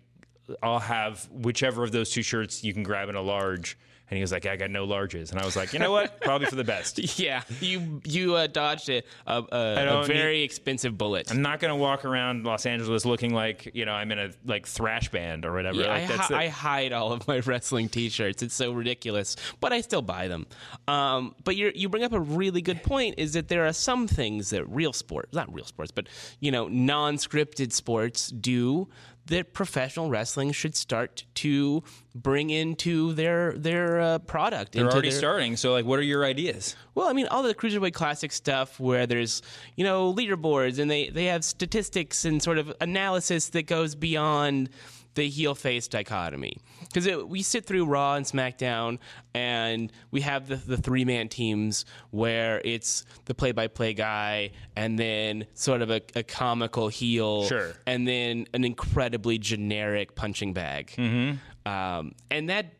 I'll have whichever of those two shirts you can grab in a large. And he was like, I got no larges. And I was like, you know what? Probably for the best. Yeah, you you uh, dodged a, a, a, very expensive bullet. I'm not going to walk around Los Angeles looking like, you know, I'm in a like thrash band or whatever. Yeah, like, I, that's hi- I hide all of my wrestling T-shirts. It's so ridiculous, but I still buy them. Um, but you you bring up a really good point: is that there are some things that real sports, not real sports, but you know, non-scripted sports do that professional wrestling should start to bring into their their uh, product. They're into already their, starting. So, like, what are your ideas? Well, I mean, all the cruiserweight classic stuff where there's you know leaderboards and they they have statistics and sort of analysis that goes beyond the heel face dichotomy because we sit through Raw and SmackDown and we have the, the three man teams where it's the play by play guy and then sort of a, a comical heel Sure. and then an incredibly generic punching bag mm-hmm. um, and that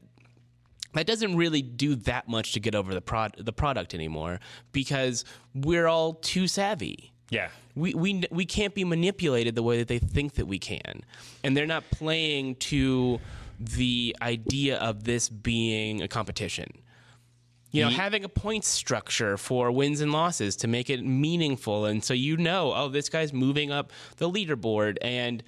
that doesn't really do that much to get over the prod- the product anymore because we're all too savvy. Yeah. We, we we can't be manipulated the way that they think that we can, and they're not playing to the idea of this being a competition. You know, Ye- having a point structure for wins and losses to make it meaningful, and so you know, oh, this guy's moving up the leaderboard, and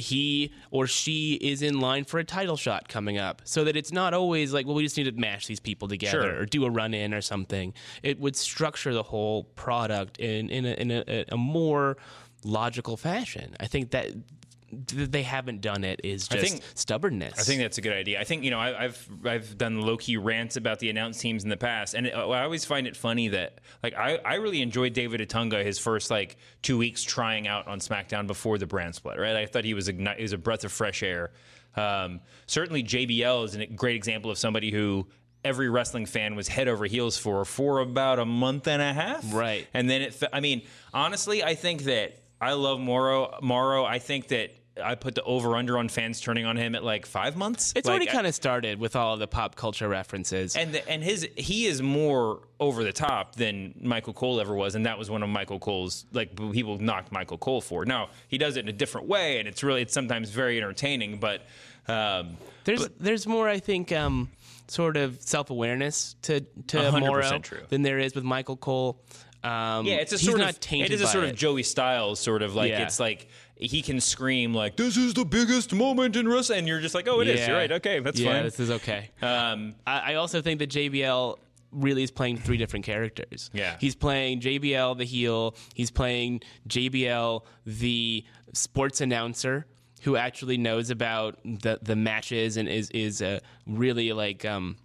he or she is in line for a title shot coming up, so that it's not always like, well, we just need to mash these people together Sure. or do a run in or something. It would structure the whole product in in a, in a, a more logical fashion. I think that that they haven't done it is just think- stubbornness. I think that's a good idea. I think you know I, I've I've done low key rants about the announced teams in the past, and it, I always find it funny that like I, I really enjoyed David Otunga his first like two weeks trying out on SmackDown before the brand split. Right, I thought he was a he was a breath of fresh air. Um, certainly JBL is a great example of somebody who every wrestling fan was head over heels for for about a month and a half. Right. and then it. I mean, honestly, I think that I love Mauro. Mauro. I think that. I put the over under on fans turning on him at like five months. It's Like, already kind of started with all of the pop culture references. and the, and his he is more over the top than Michael Cole ever was, and that was one of Michael Cole's like people knocked Michael Cole for. Now he does it in a different way, and it's really it's sometimes very entertaining. But um, there's there's more, I think, um, sort of self awareness to to Mauro true. than there is with Michael Cole. Um, yeah, it's a sort not of tainted it is a sort of it. Joey Styles sort of like Yeah. it's like he can scream like this is the biggest moment in wrestling and you're just like oh it is. Yeah. you're right okay that's yeah, fine this is okay. um, I, I also think that JBL really is playing three different characters. Yeah. He's playing JBL the heel, he's playing JBL the sports announcer who actually knows about the the matches and is is a really like um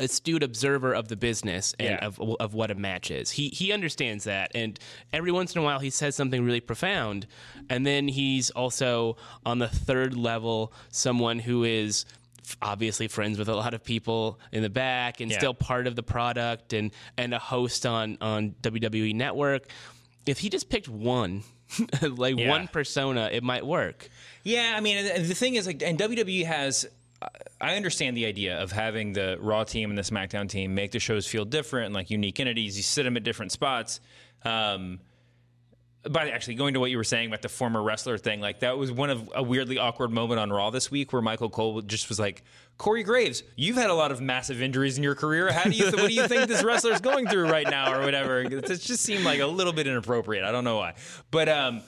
astute observer of the business and Yeah. of of what a match is. He he understands that, and every once in a while he says something really profound, and then he's also on the third level someone who is obviously friends with a lot of people in the back and Yeah. still part of the product and and a host on on WWE Network. If he just picked one, like Yeah. one persona, it might work. Yeah, I mean, the thing is, like, and WWE has. I understand the idea of having the Raw team and the SmackDown team make the shows feel different and like unique entities. You sit them at different spots. Um, but actually, going to what you were saying about the former wrestler thing, like that was one of a weirdly awkward moment on Raw this week where Michael Cole just was like, "Corey Graves, you've had a lot of massive injuries in your career. How do you, th- what do you think this wrestler's going through right now, or whatever?" It just seemed like a little bit inappropriate. I don't know why, but um,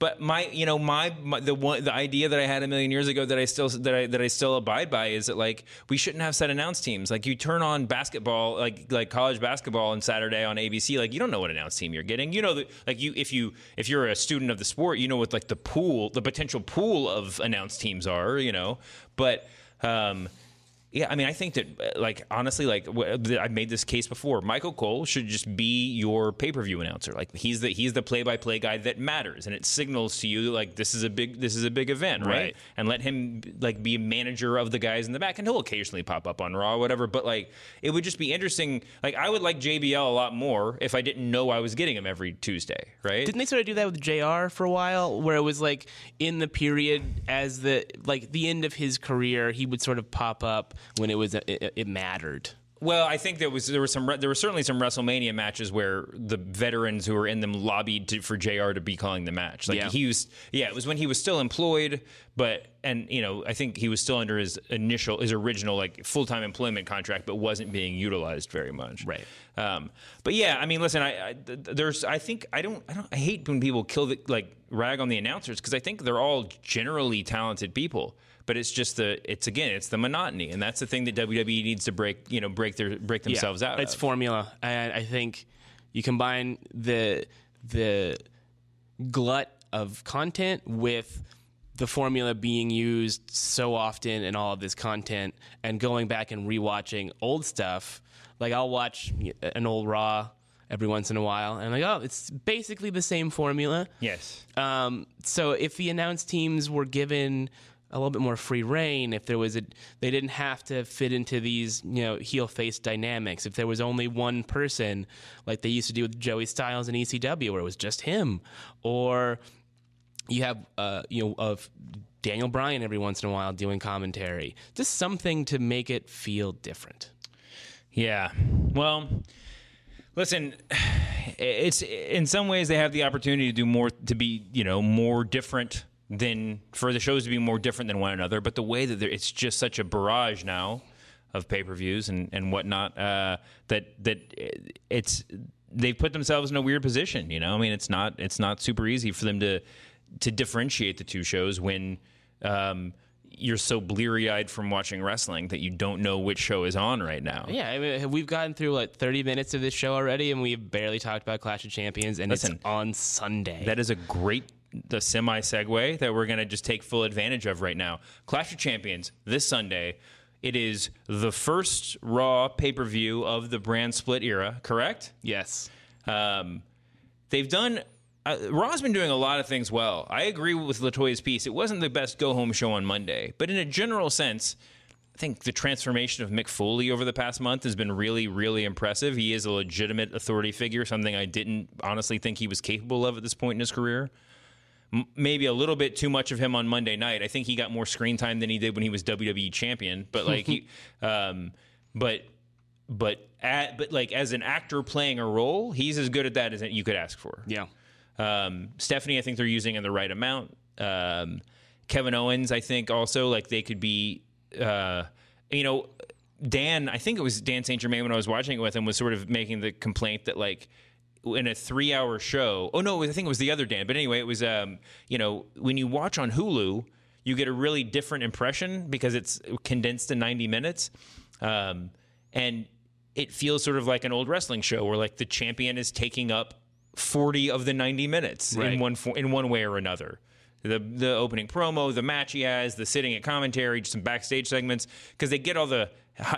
but my, you know, my, my the one the idea that I had a million years ago that I still that I that I still abide by is that like we shouldn't have set announced teams. Like you turn on basketball, like like college basketball on Saturday on ABC, like you don't know what announced team you're getting. You know, that like you if you if you're a student of the sport, you know what like the pool, the potential pool of announced teams are. You know, but. um yeah, I mean, I think that, uh, like, honestly, like, I've made this case before. Michael Cole should just be your pay per view announcer. Like, he's the he's the play by play guy that matters, and it signals to you like this is a big this is a big event, right? Right. And let him like be a manager of the guys in the back, and he'll occasionally pop up on Raw, or whatever. But like, it would just be interesting. Like, I would like JBL a lot more if I didn't know I was getting him every Tuesday, right? Didn't they sort of do that with JR for a while, where it was like in the period as the like the end of his career, he would sort of pop up when it was it, it mattered. Well, I think there was there was some there were certainly some WrestleMania matches where the veterans who were in them lobbied to, for Jr. to be calling the match. Like Yeah. he was, yeah, it was when he was still employed, but and you know I think he was still under his initial his original like full time employment contract, but wasn't being utilized very much. Right. Um, but yeah, I mean, listen, I, I there's I think I don't I don't I hate when people kill the like rag on the announcers because I think they're all generally talented people. But it's just the it's again it's the monotony, and that's the thing that WWE needs to break you know break their break themselves out. It's of. formula, and I think you combine the the glut of content with the formula being used so often in all of this content, and going back and rewatching old stuff. Like I'll watch an old Raw every once in a while, and I'm like, oh, it's basically the same formula. yes. Um, so if the announced teams were given a little bit more free reign, if there was a, they didn't have to fit into these, you know, heel face dynamics. If there was only one person, like they used to do with Joey Styles and ECW, where it was just him, or you have, uh, you know, of Daniel Bryan every once in a while doing commentary, just something to make it feel different. Yeah. Well, listen, it's in some ways they have the opportunity to do more to be, you know, more different than for the shows to be more different than one another. But the way that it's just such a barrage now of pay per views and and whatnot uh, that that it's they've put themselves in a weird position. You know, I mean, it's not it's not super easy for them to to differentiate the two shows when. Um, you're so bleary eyed from watching wrestling that you don't know which show is on right now. Yeah, I mean, we've gotten through like 30 minutes of this show already, and we've barely talked about Clash of Champions, and Listen, it's on Sunday. That is a great the semi segue that we're going to just take full advantage of right now. Clash of Champions this Sunday. It is the first Raw pay per view of the brand split era, correct? yes. Um, they've done. Uh, Raw's been doing a lot of things well. I agree with Latoya's piece. It wasn't the best go home show on Monday, but in a general sense, I think the transformation of Mick Foley over the past month has been really, really impressive. He is a legitimate authority figure, something I didn't honestly think he was capable of at this point in his career. M- maybe a little bit too much of him on Monday night. I think he got more screen time than he did when he was WWE champion. But like he, um, but but at, but like as an actor playing a role, he's as good at that as you could ask for. Yeah. Um, Stephanie, I think they're using in the right amount. Um, Kevin Owens, I think also like they could be, uh, you know, Dan. I think it was Dan St. Germain when I was watching it with him was sort of making the complaint that like in a three hour show. Oh no, I think it was the other Dan. But anyway, it was um, you know when you watch on Hulu, you get a really different impression because it's condensed to ninety minutes, um, and it feels sort of like an old wrestling show where like the champion is taking up forty of the ninety minutes Right. in one in one way or another. The the opening promo, the match he has, the sitting at commentary, just some backstage segments because they get all the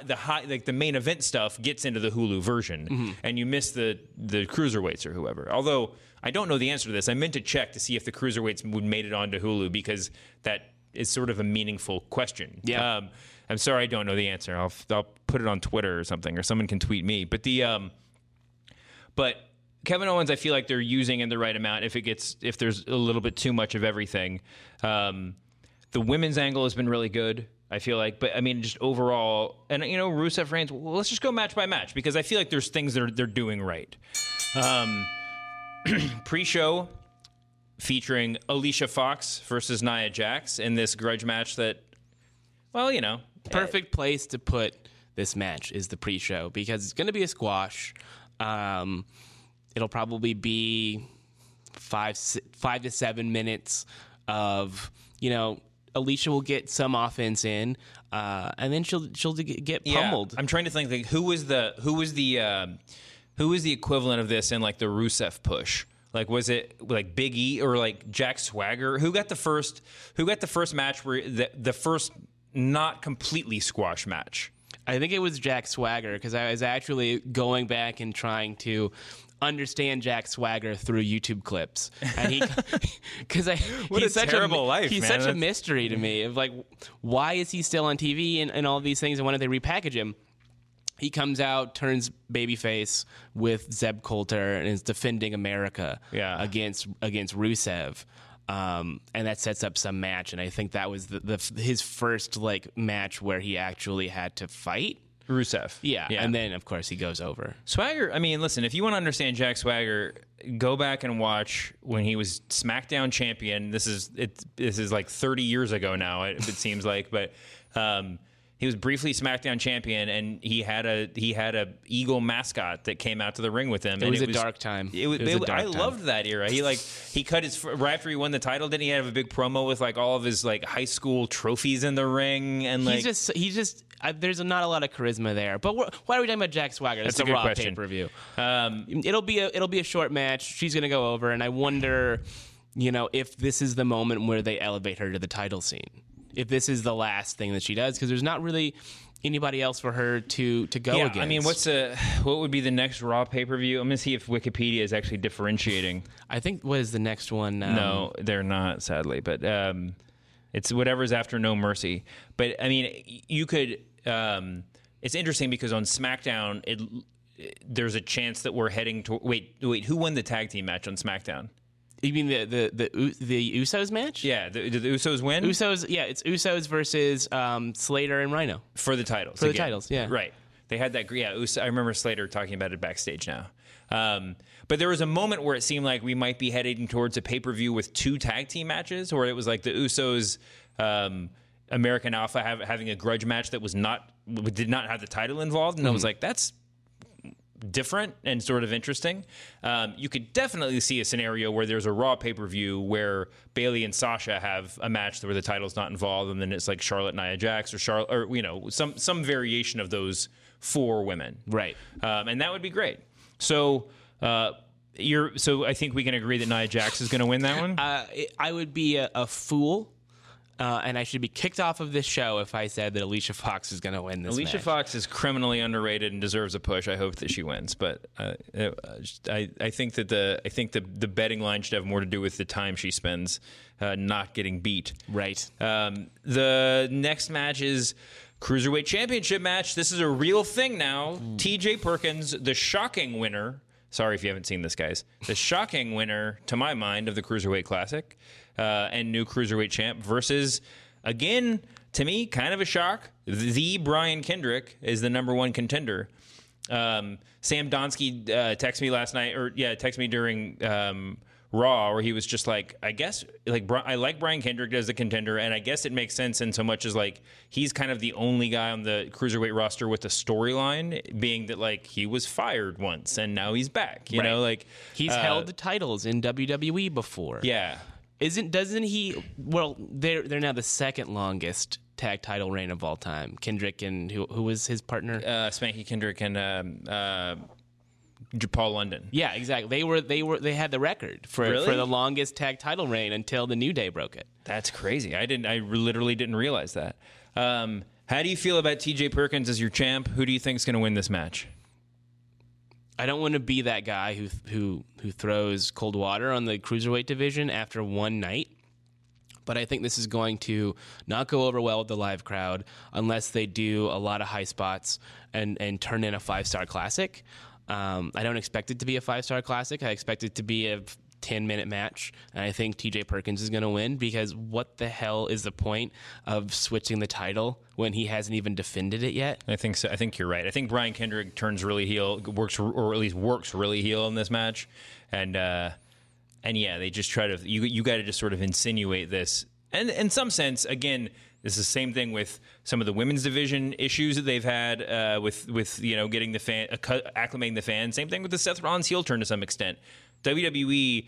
the high like the main event stuff gets into the Hulu version, and you miss the the cruiserweights or whoever. Although I don't know the answer to this, I meant to check to see if the cruiserweights would made it onto Hulu because that is sort of a meaningful question. Yeah. Um, I'm sorry I don't know the answer. I'll I'll put it on Twitter or something, or someone can tweet me. But the um, but Kevin Owens, I feel like they're using in the right amount. If it gets, if there's a little bit too much of everything, um, the women's angle has been really good. I feel like, but I mean, just overall, and you know, Rusev Reigns. Well, let's just go match by match because I feel like there's things that are, they're doing right. Um, pre-show featuring Alicia Fox versus Nia Jax in this grudge match that, well, you know, perfect place to put this match is the pre-show because it's going to be a squash. Um, it'll probably be five five to seven minutes of you know Alicia will get some offense in, uh, and then she'll she'll get get Yeah. pummeled. I'm trying to think like who was the who was the um, who was the equivalent of this in like the Rusev push. Like was it like Big E or like Jack Swagger? Who got the first? Who got the first match where the the first not completely squash match? I think it was Jack Swagger because I was actually going back and trying to understand Jack Swagger through YouTube clips, and he because I What he's a such terrible a, life, He's man. such a mystery to me of like why is he still on TV and, and all these things, and why don't they repackage him? He comes out, turns babyface with Zeb Colter, and is defending America Yeah. against against Rusev. Um, and that sets up some match, and I think that was the, the his first like match where he actually had to fight. Rusev. Yeah, yeah. and then of course he goes over. Swagger, I mean, listen, if you want to understand Jack Swagger, go back and watch when he was SmackDown champion. This is it this is like 30 years ago now, it, it seems like, but um he was briefly SmackDown champion, and he had a he had a eagle mascot that came out to the ring with him. It was a dark time. It was, It was dark I time. loved that era. He like he cut his right after he won the title. Didn't he have a big promo with like all of his like high school trophies in the ring and like he's just he's just I, there's not a lot of charisma there. But why are we talking about Jack Swagger? That's That's a a, good Raw question. pay per view. um, It'll be a it'll be a short match. She's gonna go over, and I wonder, you know, if this is the moment where they elevate her to the title scene. If this is the last thing that she does, because there's not really anybody else for her to to go yeah, against. I mean, what's a what would be the next Raw pay per view? I'm gonna see if Wikipedia is actually differentiating. I think what is the next one? Um, no, they're not, sadly, but um, it's whatever's after No Mercy. But I mean, you could. Um, it's interesting because on SmackDown, it there's a chance that we're heading to. Wait, wait, who won the tag team match on SmackDown? You mean the the the, the Usos match? Yeah, the, the Usos win Usos. Yeah, it's Usos versus um, Slater and Rhino. for the titles. For the again. titles, yeah. right. They had that. Yeah, Us- I remember Slater talking about it backstage now. Um, but there was a moment where it seemed like we might be heading towards a pay per view with two tag team matches, where it was like the Usos, um, American Alpha have, having a grudge match that was not did not have the title involved, and I Mm-hmm. was like, that's different and sort of interesting. Um, you could definitely see a scenario where there's a Raw pay per view where Bayley and Sasha have a match where the title's not involved, and then it's like Charlotte Nia Jax or Charlotte, or you know, some some variation of those four women, Right. Um, and that would be great. So. Uh, you're so I think we can agree that Nia Jax is going to win that one. Uh, I would be a, a fool, uh, and I should be kicked off of this show if I said that Alicia Fox is going to win this Alicia match. Fox is criminally underrated and deserves a push. I hope that she wins, but uh, uh, I, I think that the I think the the betting line should have more to do with the time she spends uh, not getting beat. Right. Um, the next match is cruiserweight championship match. This is a real thing now. T.J. Perkins, the shocking winner. Sorry if you haven't seen this, guys. The shocking winner, to my mind, of the cruiserweight classic uh, and new cruiserweight champ versus again to me kind of a shock. The Brian Kendrick is the number one contender. Um, Sam Donsky uh, texted me last night, or yeah, texted me during um, Raw, where he was just like, I guess, like I like Brian Kendrick as a contender, and I guess it makes sense in so much as like he's kind of the only guy on the cruiserweight roster with a storyline, being that like he was fired once and now he's back. You Right. know, like He's uh, held the titles in WWE before. Yeah, Isn't doesn't he? Well, they're they're now the second longest tag title reign of all time. Kendrick and who who was his partner? uh, Spanky Kendrick and um, uh, Paul London. yeah, exactly. They were they were they had the record for Really? for the longest tag title reign until the New Day broke it. That's crazy. I didn't. I literally didn't realize that. Um, how do you feel about T.J. Perkins as your champ? Who do you think is going to win this match? I don't want to be that guy who who who throws cold water on the cruiserweight division after one night. But I think this is going to not go over well with the live crowd unless they do a lot of high spots and and turn in a five star classic. Um, I don't expect it to be a five star classic. I expect it to be a 10 minute match. And I think TJ Perkins is going to win because what the hell is the point of switching the title when he hasn't even defended it yet? I think so. I think you're right. I think Brian Kendrick turns really heel, works or at least works really heel in this match, and uh, and yeah, they just try to you you got to just sort of insinuate this, and in some sense, again. This is the same thing with some of the women's division issues that they've had uh, with with you know getting the fan acclimating the fans. Same thing with the Seth Rollins heel turn to some extent. WWE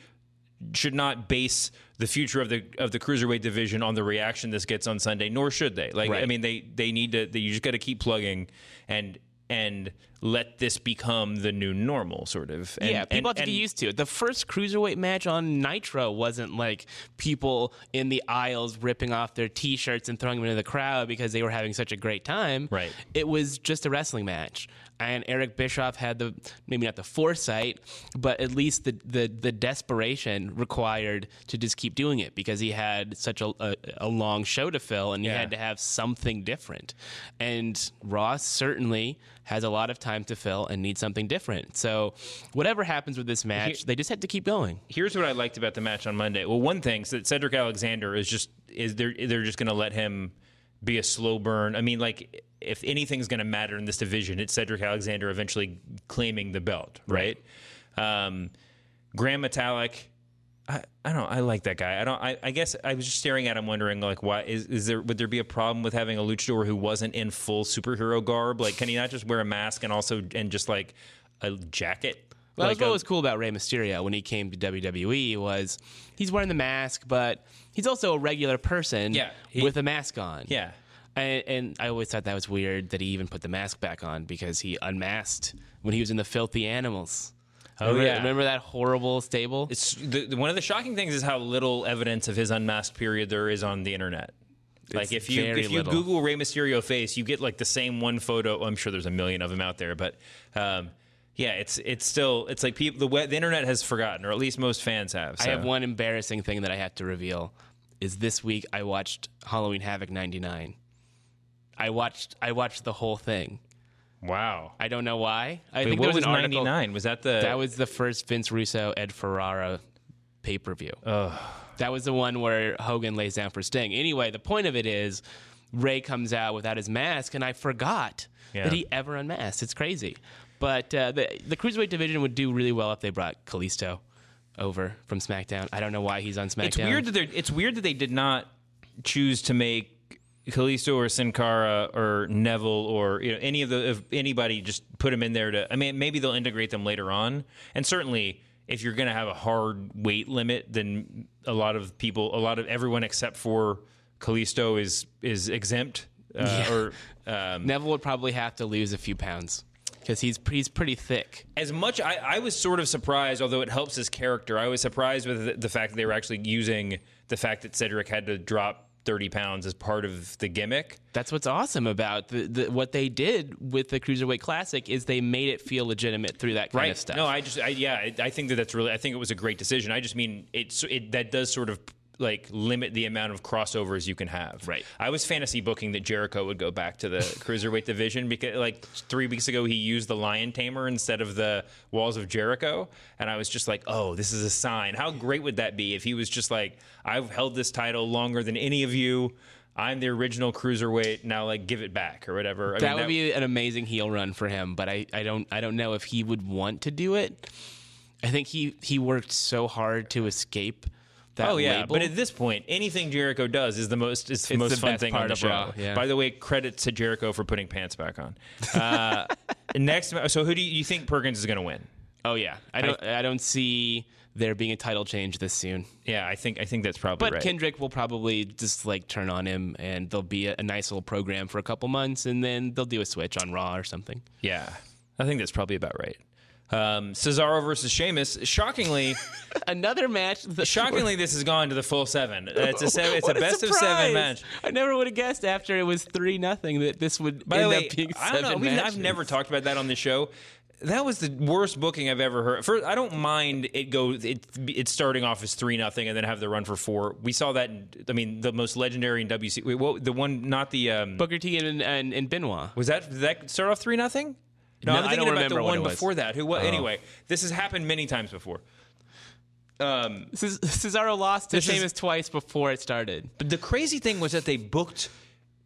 should not base the future of the of the cruiserweight division on the reaction this gets on Sunday, nor should they. Like, I mean, they they need to. They, you just got to keep plugging and and let this become the new normal, sort of. And, yeah, people and- have to get used to it. The first cruiserweight match on Nitro wasn't like people in the aisles ripping off their T-shirts and throwing them into the crowd because they were having such a great time. Right. It was just a wrestling match, and Eric Bischoff had the maybe not the foresight, but at least the the, the desperation required to just keep doing it because he had such a, a, a long show to fill, and he Yeah. had to have something different. And Ross certainly has a lot of time to fill and needs something different. So whatever happens with this match, they just had to keep going. here's what I liked about the match on Monday. Well, one thing is that Cedric Alexander is just is they're they're just going to let him be a slow burn. I mean, like if anything's going to matter in this division, it's Cedric Alexander eventually claiming the belt, right? Um, Gran Metalik. I, I don't I like that guy. I don't I, I guess I was just staring at him wondering like why is, is there would there be a problem with having a luchador who wasn't in full superhero garb? Like can he not just wear a mask and also and just like a jacket? Well, like what a- was cool about Rey Mysterio when he came to WWE was he's wearing the mask, but he's also a regular person Yeah, he- with a mask on. Yeah. And, and I always thought that was weird that he even put the mask back on because he unmasked when he was in the Filthy Animals. Oh, remember, yeah. remember that horrible stable? It's the, the- one of the shocking things is how little evidence of his unmasked period there is on the internet. Like if you if you little. Google Rey Mysterio face, you get like the same one photo. I'm sure there's a million of them out there, but um, yeah, it's it's still it's like people the web, the internet has forgotten, or at least most fans have. I have one embarrassing thing that I have to reveal. Is this week I watched Halloween Havoc '99. I watched I watched the whole thing. Wow. I don't know why. I Wait, think what there was, was an article. 99? Was that the That was the first Vince Russo Ed Ferrara pay per view. That was the one where Hogan lays down for Sting. Anyway, the point of it is Rey comes out without his mask, and I forgot Yeah. that he ever unmasked. It's crazy. But uh, the the cruiserweight division would do really well if they brought Kalisto over from SmackDown. I don't know why he's on SmackDown. It's weird that they it's weird that they did not choose to make Kalisto or Sin Cara or Neville or you know any of the if anybody just put them in there to I mean maybe they'll integrate them later on and certainly if you're going to have a hard weight limit then a lot of people a lot of everyone except for Kalisto is is exempt uh, or um, Neville would probably have to lose a few pounds because he's he's pretty thick. as much I, I was sort of surprised although it helps his character i was surprised with the, the fact that they were actually using the fact that cedric had to drop 30 pounds as part of the gimmick. That's what's awesome about the, the what they did with the Cruiserweight Classic is they made it feel legitimate through that kind of stuff. no i just I, yeah I, I think that that's really i think it was a great decision. I just mean it's it that does sort of like limit the amount of crossovers you can have. Right. I was fantasy booking that Jericho would go back to the cruiserweight division because like three weeks ago he used the Lion Tamer instead of the Walls of Jericho, and I was just like, oh, this is a sign. How great would that be if he was just like, I've held this title longer than any of you. I'm the original cruiserweight. Now, like, give it back or whatever. I that mean, would be an amazing heel run for him, but I, I don't I don't know if he would want to do it. I think he he worked so hard to escape that Oh yeah, label. but at this point, anything Jericho does is the most is the It's most the fun thing part on the of show. Raw, yeah. By the way, credits to Jericho for putting pants back on. Uh, next, so who do you, you think Perkins is going to win? oh yeah, I don't I, don't see there being a title change this soon. Yeah, I think I think that's probably But right. Kendrick will probably just like turn on him, and there'll be a, a nice little program for a couple months, and then they'll do a switch on Raw or something. yeah, I think that's probably about right. Um, Cesaro versus Sheamus. Shockingly, Another match. shockingly, this has gone to the full seven. It's a seven, it's a best of seven match. I never would have guessed after it was three nothing that this would By end way, up being I seven don't know. I've never talked about that on the show. That was the worst booking I've ever heard. First, I don't mind it goes it it's starting off as three nothing and then have the run for four. We saw that. In, I mean, the most legendary in WC. Wait, what, the one, not the. Um, Booker T and, and, and Benoit. was that did that start off three nothing? No, No, I'm I thinking don't about the one before that. Who? What? Anyway, this has happened many times before. Um, Ces- Cesaro lost to This is- Sheamus twice before it started. But the crazy thing was that they booked.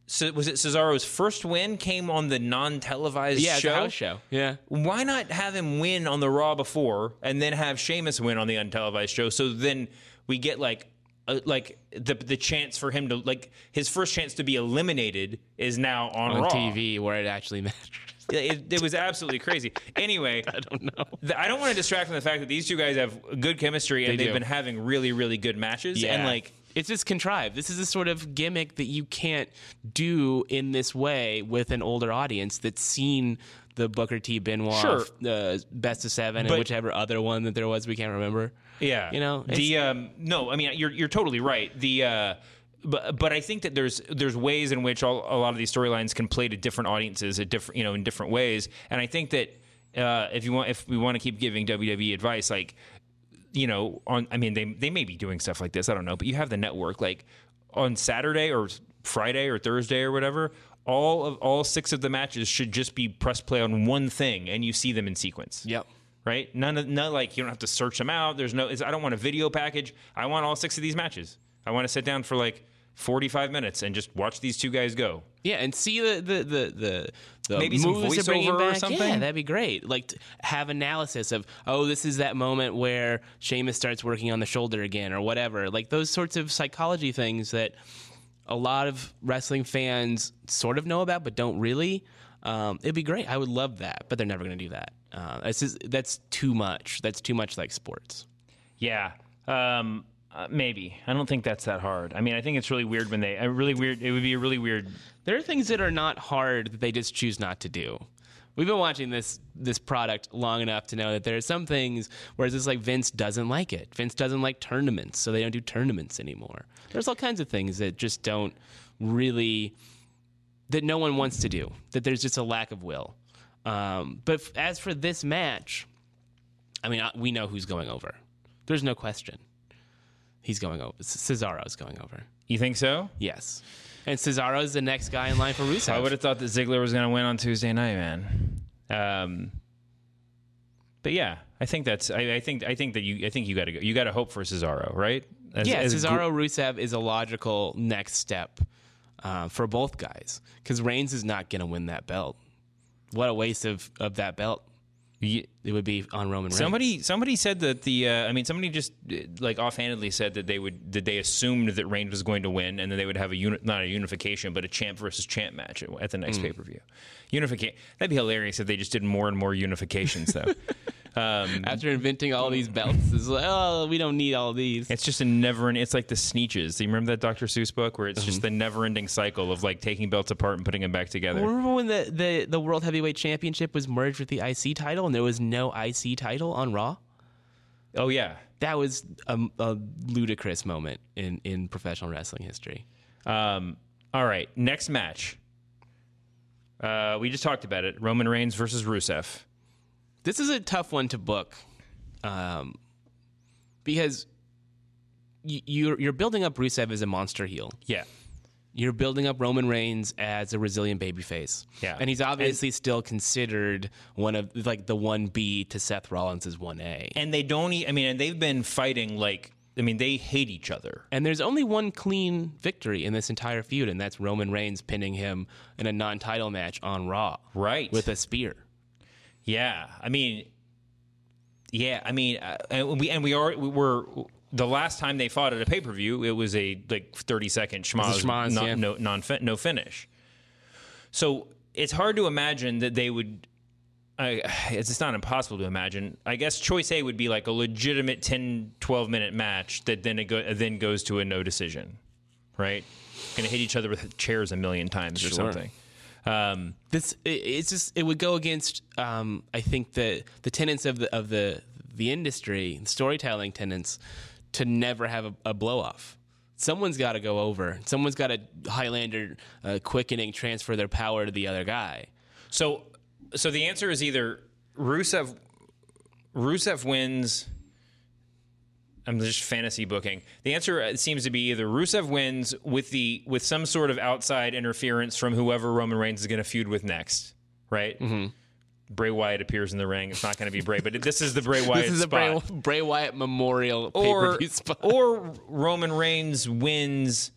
So was it Cesaro's first win came on the non-televised Yeah, show? a house show. Yeah. Why not have him win on the Raw before and then have Sheamus win on the untelevised show? So then we get like. Uh, like the the chance for him to like his first chance to be eliminated is now on, On Raw. TV where it actually matters. It, it was absolutely crazy. Anyway, I don't know. I don't want to distract from the fact that these two guys have good chemistry and They have been having really really good matches. Yeah. And like it's just contrived. This is a sort of gimmick that you can't do in this way with an older audience that's seen the Booker T Benoit Sure. uh, best of seven But- and whichever other one that there was we can't remember. Yeah, You know, the um, no, I mean you're you're totally right. The uh, but but I think that there's there's ways in which all, a lot of these storylines can play to different audiences at different you know in different ways, and I think that uh, if you want if we want to keep giving WWE advice, like you know on I mean they they may be doing stuff like this I don't know, but you have the network like on Saturday or Friday or Thursday or whatever. All of all six of the matches should just be press play on one thing, and you see them in sequence Yep. right? None of none like you don't have to search them out. There's no. It's, I don't want a video package. I want all six of these matches. I want to sit down for like 45 minutes and just watch these two guys go. Yeah, and see the the the the, the Maybe some voiceover or something? Yeah, that'd be great. Like to have analysis of oh, this is that moment where Sheamus starts working on the shoulder again, or whatever. Like those sorts of psychology things that a lot of wrestling fans sort of know about, but don't really. Um, it'd be great. I would love that, but they're never going to do that. Uh, just, that's too much. That's too much like sports. Yeah. Um, uh, maybe. I don't think that's that hard. I mean, I think it's really weird when they. Really weird. It would be a really weird. There are things that are not hard that they just choose not to do. We've been watching this this product long enough to know that there are some things where it's just like Vince doesn't like it. Vince doesn't like tournaments, so they don't do tournaments anymore. There's all kinds of things that just don't really that no one wants to do. That there's just a lack of will. Um, but f- as for this match, I mean, I- we know who's going over. There's no question. He's going over. Cesaro's going over. You think so? Yes. And Cesaro's the next guy in line for Rusev. I would have thought that Ziggler was going to win on Tuesday night, man. Um, but yeah, I think that's. I, I think. I think that you. I think you got to go. You got to hope for Cesaro, right? As- yeah, as gr- Cesaro Rusev is a logical next step uh, for both guys because Reigns is not going to win that belt. What a waste of, of that belt it would be on Roman Reigns. Somebody, somebody said that the. Uh, I mean, somebody just uh, like offhandedly said that they would that they assumed that Reigns was going to win, and then they would have a uni- not a unification, but a champ versus champ match at, at the next pay per view. Unification. That'd be hilarious if they just did more and more unifications, though. um, after inventing all these belts, it's like, oh, we don't need all these. it's just a never. Ending. It's like the Sneetches. Do you remember that Dr. Seuss book where it's Mm-hmm. just the never-ending cycle of like taking belts apart and putting them back together? Remember when the, the, the World Heavyweight Championship was merged with the IC title and there was no IC title on Raw? Oh yeah. That was a, a ludicrous moment in, in professional wrestling history. Um, all right, next match. Uh, we just talked about it. Roman Reigns versus Rusev. This is a tough one to book um, because you, you're, you're building up Rusev as a monster heel. Yeah. You're building up Roman Reigns as a resilient babyface. Yeah. And he's obviously still considered one of like the 1B to Seth Rollins' 1A. and they don't. e- I mean, and they've been fighting like. I mean, they hate each other. And there's only one clean victory in this entire feud, and that's Roman Reigns pinning him in a non title match on Raw. Right. With a spear. Yeah. I mean, Yeah, I mean, uh, and we and we are we were the last time they fought at a pay per view, it was a like thirty second schmoz, schmoz, non, yeah. no non no finish. So it's hard to imagine that they would. I, it's just not impossible to imagine. I guess choice A would be like a legitimate 10, 12 minute match that then it go, then goes to a no decision, right? Going to hit each other with chairs a million times or something. Um, this it, it's just it would go against um, I think the the tenets of the of the the industry, storytelling tenets, to never have a, a blow off. Someone's got to go over. Someone's got to Highlander uh, quickening transfer their power to the other guy. So, so the answer is either Rusev. Rusev wins. I'm just fantasy booking. The answer uh, seems to be either Rusev wins with the with some sort of outside interference from whoever Roman Reigns is going to feud with next, right? Mm-hmm. Bray Wyatt appears in the ring. It's not going to be Bray, but this is the Bray Wyatt This is a. Bray, Bray Wyatt memorial pay per or view spot. or Roman Reigns wins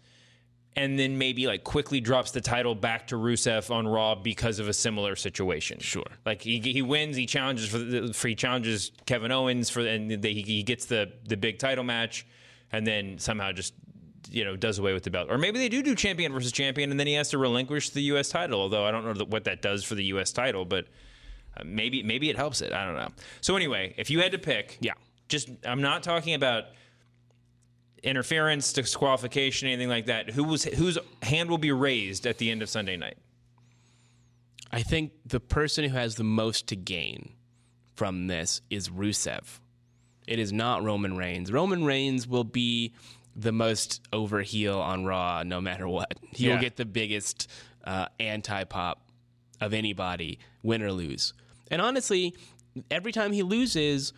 and then maybe like quickly drops the title back to Rusev on Raw because of a similar situation. Sure. Like he, he wins, he challenges for, the, for he challenges Kevin Owens for and they, he, he gets the the big title match and then somehow just you know does away with the belt. Or maybe they do do champion versus champion and then he has to relinquish the US title, although I don't know what that does for the US title, but uh, maybe maybe it helps it. I don't know. So anyway, if you had to pick, Yeah. just I'm not talking about interference, disqualification, anything like that. Who was whose hand will be raised at the end of Sunday night? I think the person who has the most to gain from this is Rusev. It is not Roman Reigns. Roman Reigns will be the most over heel on Raw no matter what. He Yeah. will get the biggest uh, anti pop of anybody, win or lose. And honestly, every time he loses,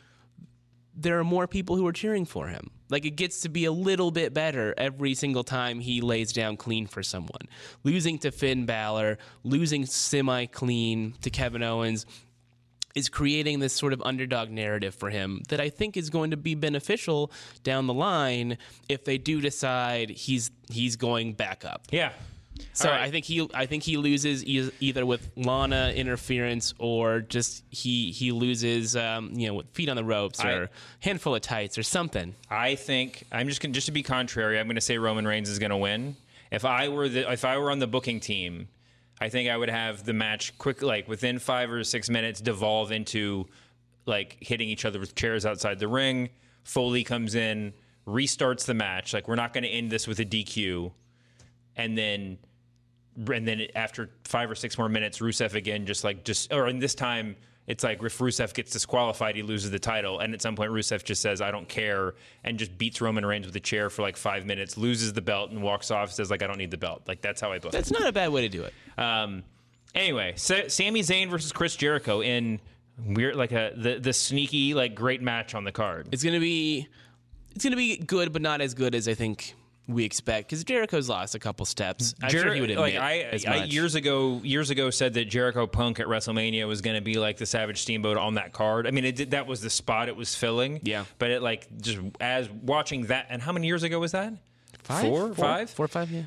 there are more people who are cheering for him. Like it gets to be a little bit better every single time he lays down clean for someone. Losing to Finn Balor, losing semi clean to Kevin Owens is creating this sort of underdog narrative for him that I think is going to be beneficial down the line if they do decide he's he's going back up. Yeah. So right. I think he I think he loses e- either with Lana interference or just he he loses um, you know with feet on the ropes I- or handful of tights or something. I think I'm just gonna just to be contrary. I'm going to say Roman Reigns is going to win. If I were the if I were on the booking team, I think I would have the match quick like within five or six minutes devolve into like hitting each other with chairs outside the ring. Foley comes in, restarts the match. Like we're not going to end this with a DQ, and then and then after five or six more minutes, Rusev again just like just or in this time it's like if Rusev gets disqualified, he loses the title, and at some point Rusev just says I don't care and just beats Roman Reigns with a chair for like five minutes, loses the belt, and walks off. Says like I don't need the belt. Like that's how I book. That's not a bad way to do it. Um, anyway, Sa- Sami Zayn versus Chris Jericho in weird like a the the sneaky like great match on the card. It's gonna be it's gonna be good, but not as good as I think we expect because Jericho's lost a couple steps. I'm sure he would admit like I, I years ago years ago said that Jericho Punk at WrestleMania was going to be like the Savage Steamboat on that card. I mean, it did, that was the spot it was filling. Yeah. but it like just as watching that and how many years ago was that? Five? Four, Four? five. four or five. Yeah,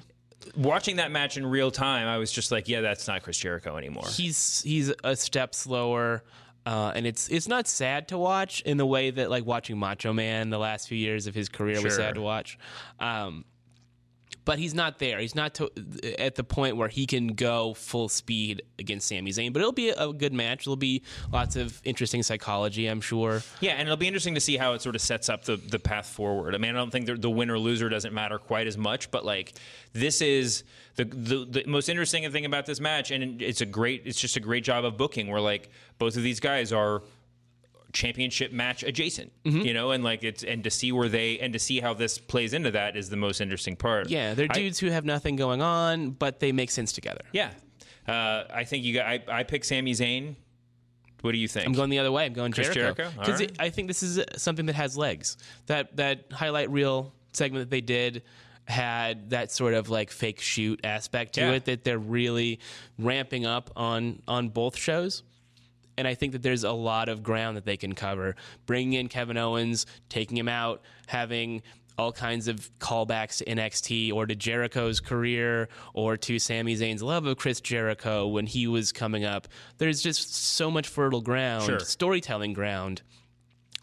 Watching that match in real time, I was just like, yeah, that's not Chris Jericho anymore. he's he's a step slower. Uh, and it's it's not sad to watch in the way that like watching Macho Man the last few years of his career was sad to watch. Um, but he's not there. He's not to, at the point where he can go full speed against Sami Zayn. But it'll be a good match. There'll be lots of interesting psychology, I'm sure. Yeah, and it'll be interesting to see how it sort of sets up the, the path forward. I mean, I don't think the, the winner loser doesn't matter quite as much, but like this is the, the the most interesting thing about this match, and it's a great, it's just a great job of booking. Where like both of these guys are championship match adjacent, Mm-hmm. you know, and like it's and to see where they and to see how this plays into that is the most interesting part. Yeah, they're I- dudes who have nothing going on, but they make sense together. yeah, uh, I think you got. I, I pick Sami Zayn. What do you think? I'm going the other way. I'm going Chris Jericho? Because right. I think this is something that has legs. That that highlight reel segment that they did had that sort of like fake shoot aspect to Yeah. it that they're really ramping up on on both shows. And I think that there's a lot of ground that they can cover. Bringing in Kevin Owens, taking him out, having all kinds of callbacks to NXT or to Jericho's career or to Sami Zayn's love of Chris Jericho when he was coming up. There's just so much fertile ground, Sure. storytelling ground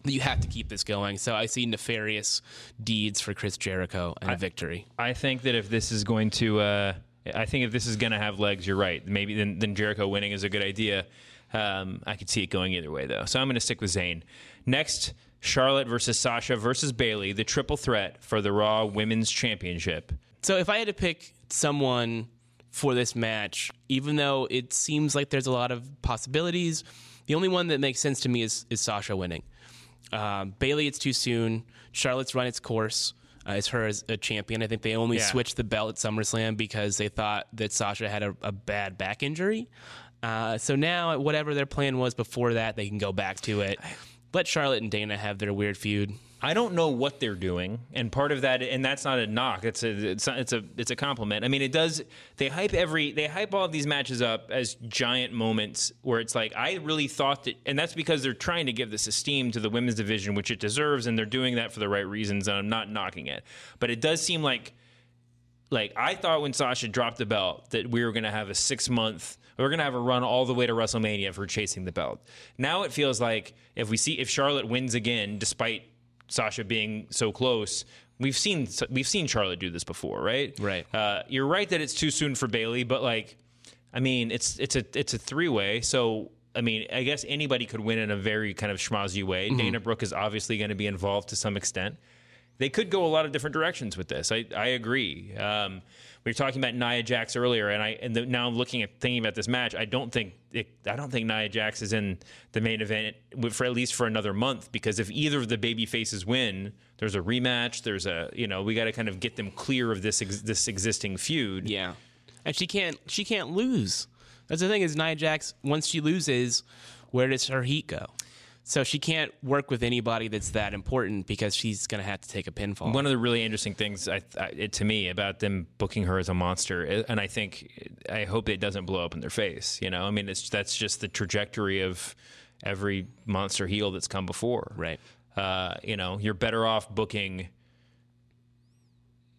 that you have to keep this going. So I see nefarious deeds for Chris Jericho and a victory. I think that if this is going to, uh, I think if this is going to have legs, you're right. Maybe then, then Jericho winning is a good idea. Um, I could see it going either way, though. So I'm going to stick with Zayn. Next, Charlotte versus Sasha versus Bayley, the triple threat for the Raw Women's Championship. So if I had to pick someone for this match, even though it seems like there's a lot of possibilities, the only one that makes sense to me is, is Sasha winning. Um, Bayley, it's too soon. Charlotte's run its course. Uh, it's her as a champion. I think they only Yeah. switched the belt at SummerSlam because they thought that Sasha had a, a bad back injury. Uh, so now, whatever their plan was before that, they can go back to it. Let Charlotte and Dana have their weird feud. I don't know what they're doing, and part of that, and that's not a knock. It's a it's a, it's a it's a compliment. I mean, it does. They hype every they hype all of these matches up as giant moments where it's like I really thought that, and that's because they're trying to give this esteem to the women's division, which it deserves, and they're doing that for the right reasons. And I'm not knocking it, but it does seem like like I thought when Sasha dropped the belt that we were going to have a six month, we are going to have a run all the way to WrestleMania for chasing the belt. Now it feels like if we see if Charlotte wins again, despite Sasha being so close, we've seen we've seen Charlotte do this before, right? Right. Uh, you're right that it's too soon for Bayley, but like, I mean, it's it's a it's a three way, so. I mean, I guess anybody could win in a very kind of schmozzy way. Dana Brooke is obviously going to be involved to some extent they could go a lot of different directions with this. I, I agree. Um, we were talking about Nia Jax earlier, and I and the, now I'm looking at thinking about this match. I don't think it, I don't think Nia Jax is in the main event for at least for another month because if either of the baby faces win, there's a rematch. There's a you know we got to kind of get them clear of this ex, this existing feud. Yeah, and she can't she can't lose. That's the thing is Nia Jax once she loses, where does her heat go? So she can't work with anybody that's that important because she's gonna have to take a pinfall. One of the really interesting things I, I, it, to me about them booking her as a monster, and I think I hope it doesn't blow up in their face. You know, I mean, it's that's just the trajectory of every monster heel that's come before. Right. Uh, you know, you're better off booking.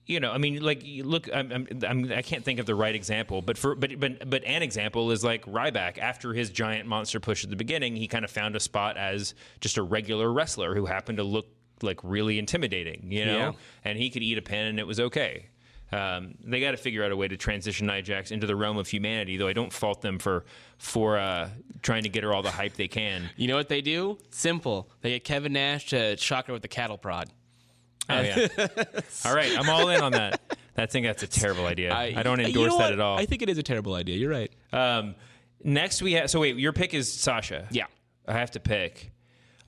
You know, I mean, like, look, I'm, I'm, I'm, I can't think of the right example, but for, but, but, but an example is like Ryback. After his giant monster push at the beginning, he kind of found a spot as just a regular wrestler who happened to look like really intimidating, you know, Yeah. and he could eat a pin and it was okay. Um, they got to figure out a way to transition Nia Jax into the realm of humanity, though I don't fault them for for uh, trying to get her all the hype they can. You know what they do? Simple. They get Kevin Nash to shock her with the cattle prod. Oh yeah. all right, I'm all in on that. I think that's a terrible idea. I, don't you endorse know that at all. I think it is a terrible idea. You're right. Um, next we have. So wait, your pick is Sasha. Yeah. I have to pick.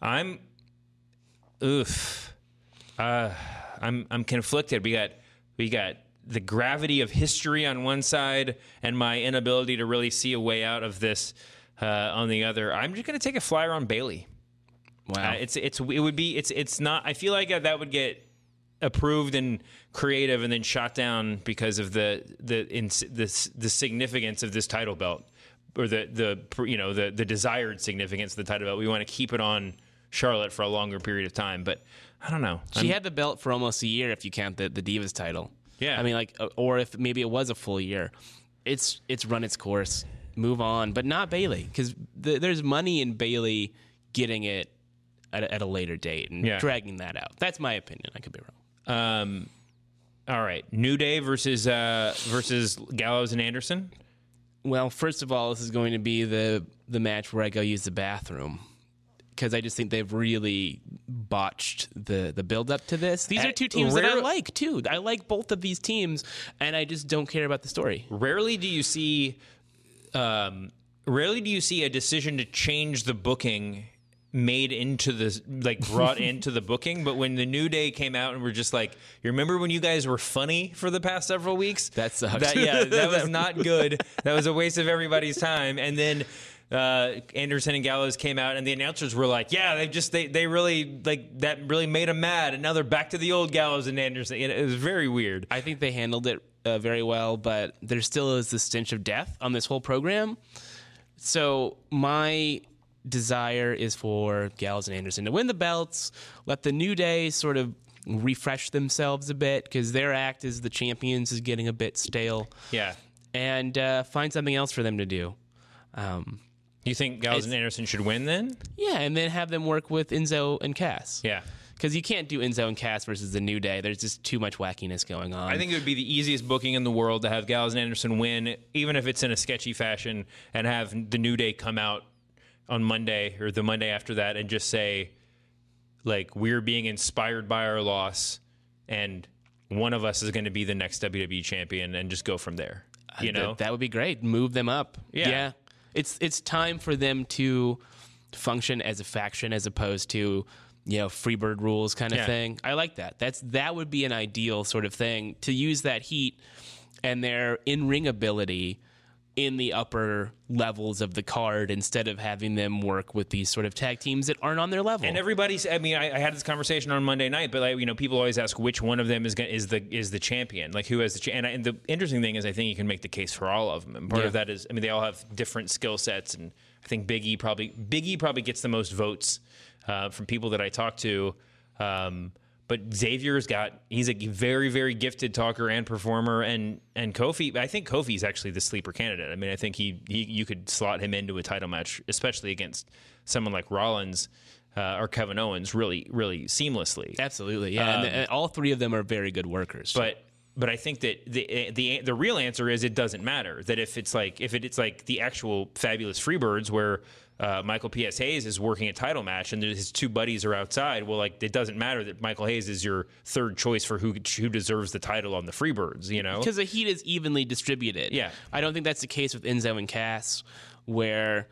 I'm. Oof. Uh, I'm I'm conflicted. We got we got the gravity of history on one side and my inability to really see a way out of this uh, on the other. I'm just going to take a flyer on Bayley. Wow. Uh, it's it's it would be it's it's not. I feel like that would get approved and creative and then shot down because of the the in, the the significance of this title belt or the the you know the the desired significance of the title belt. We want to keep it on Charlotte for a longer period of time, but I don't know. she had the belt for almost a year if you count the, the Divas title. Yeah. I mean, like, uh, or if maybe it was a full year. It's it's run its course. Move on, but not Bayley because th- there's money in Bayley getting it at a, at a later date and Yeah. dragging that out. That's my opinion. I could be wrong. Um, all right, New Day versus uh, versus Gallows and Anderson. Well, first of all, this is going to be the the match where I go use the bathroom because I just think they've really botched the the build up to this. These Uh, are two teams that I like too. I like both of these teams, and I just don't care about the story. Rarely do you see, um, rarely do you see a decision to change the booking made into the like brought into the booking. But when the New Day came out and we're just like, you remember when you guys were funny for the past several weeks? That sucked. That, yeah, that was not good. That was a waste of everybody's time. And then. Uh, Anderson and Gallows came out, and the announcers were like, "Yeah, they just they they really like that really made them mad, and now they're back to the old Gallows and Anderson." It, it was very weird. I think they handled it uh, very well, but there still is the stench of death on this whole program. So my desire is for Gallows and Anderson to win the belts, let the New Day sort of refresh themselves a bit because their act as the champions is getting a bit stale, Yeah, and uh, find something else for them to do. Um, You think Gallows and Anderson should win then? Yeah, and then have them work with Enzo and Cass. Yeah. Because you can't do Enzo and Cass versus the New Day. There's just too much wackiness going on. I think it would be the easiest booking in the world to have Gallows and Anderson win, even if it's in a sketchy fashion, and have the New Day come out on Monday or the Monday after that and just say, like, we're being inspired by our loss, and one of us is going to be the next WWE champion, and just go from there. Uh, you know, that, that would be great. Move them up. Yeah. It's it's time for them to function as a faction as opposed to you know freebird rules kind of Yeah. thing. I like that. That's that would be an ideal sort of thing to use that heat and their in ring ability in the upper levels of the card instead of having them work with these sort of tag teams that aren't on their level. And everybody's. I mean, I, I had this conversation on Monday night, but like you know, people always ask which one of them is gonna, is the is the champion, like who has the. Cha- and, I, and the interesting thing is, I think you can make the case for all of them. And part of that is, I mean, they all have different skill sets, and I think Biggie probably Biggie probably gets the most votes uh, from people that I talk to. Um, but Xavier's got he's a very very gifted talker and performer and and Kofi I think Kofi's actually the sleeper candidate. I mean I think he, he you could slot him into a title match especially against someone like Rollins uh, or Kevin Owens really really seamlessly. Absolutely, yeah. and, and all three of them are very good workers. But but I think that the the the real answer is it doesn't matter. That if it's like if it, it's like the actual fabulous Freebirds where uh, Michael P.S. Hayes is working a title match and his two buddies are outside, well, like it doesn't matter that Michael Hayes is your third choice for who who deserves the title on the Freebirds. You know, because the heat is evenly distributed. Yeah. I don't think that's the case with Enzo and Cass, where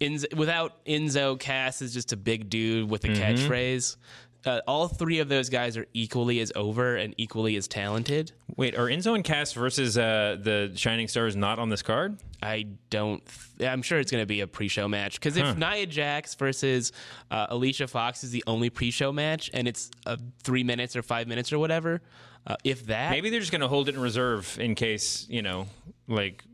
Enzo, without Enzo, Cass is just a big dude with a Mm-hmm. catchphrase. Uh, all three of those guys are equally as over and equally as talented. wait, are Enzo and Cass versus uh, the Shining Stars not on this card? I don't. Th- I'm sure it's going to be a pre-show match because if Nia Jax versus uh, Alicia Fox is the only pre-show match and it's uh, three minutes or five minutes or whatever, uh, if that Maybe they're just going to hold it in reserve in case you know, like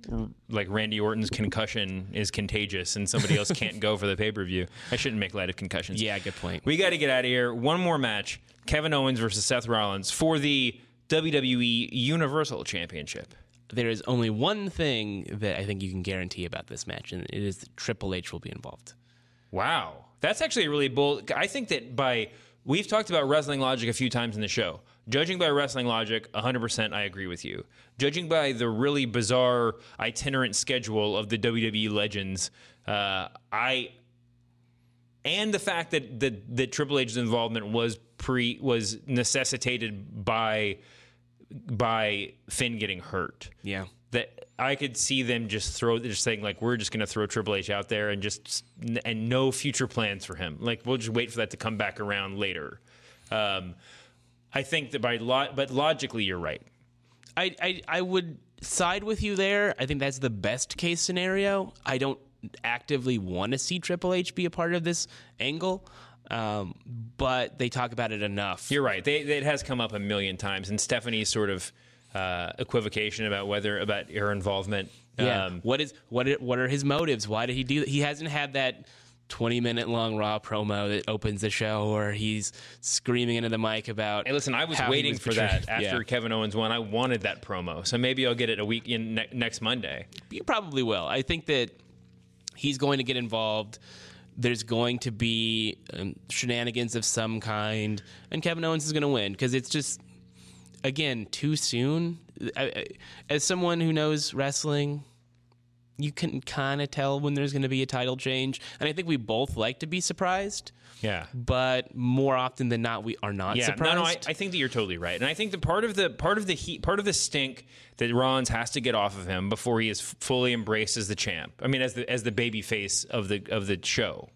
like Randy Orton's concussion is contagious and somebody else can't go for the pay per view. I shouldn't make light of concussions. yeah, good point. we got to get out of here. One more match: Kevin Owens versus Seth Rollins for the WWE Universal Championship. there is only one thing that I think you can guarantee about this match, and it is that Triple H will be involved. Wow, that's actually a really bold. I think that by we've talked about wrestling logic a few times in the show. Judging by wrestling logic, 100% I agree with you. Judging by the really bizarre itinerant schedule of the WWE legends, uh, I and the fact that, that that Triple H's involvement was pre was necessitated by by Finn getting hurt Yeah. that I could see them just throw just saying like we're just going to throw Triple H out there and just and no future plans for him. Like we'll just wait for that to come back around later. Um, I think that by lo- but logically you're right. I, I I would side with you there. I think that's the best case scenario. I don't actively want to see Triple H be a part of this angle, um, but they talk about it enough. You're right. They, it has come up a million times, and Stephanie's sort of uh, equivocation about whether about her involvement. Yeah. Um, what is what? Are, what are his motives? Why did he do? He hasn't had that. 20 minute long Raw promo that opens the show where he's screaming into the mic about. Hey, listen, I was waiting was for that after Yeah. Kevin Owens won. I wanted that promo, so maybe I'll get it a week in ne- next Monday. You probably will. I think that he's going to get involved. There's going to be um, shenanigans of some kind, and Kevin Owens is going to win because it's just, again, too soon. I, I, as someone who knows wrestling, you can kind of tell when there's going to be a title change, and I think we both like to be surprised. Yeah. But more often than not, we are not Yeah, surprised. no, no, I, I think that you're totally right, and I think the part of the part of the heat, part of the stink that Rollins has to get off of him before he is fully embraced as the champ. I mean, as the as the baby face of the of the show,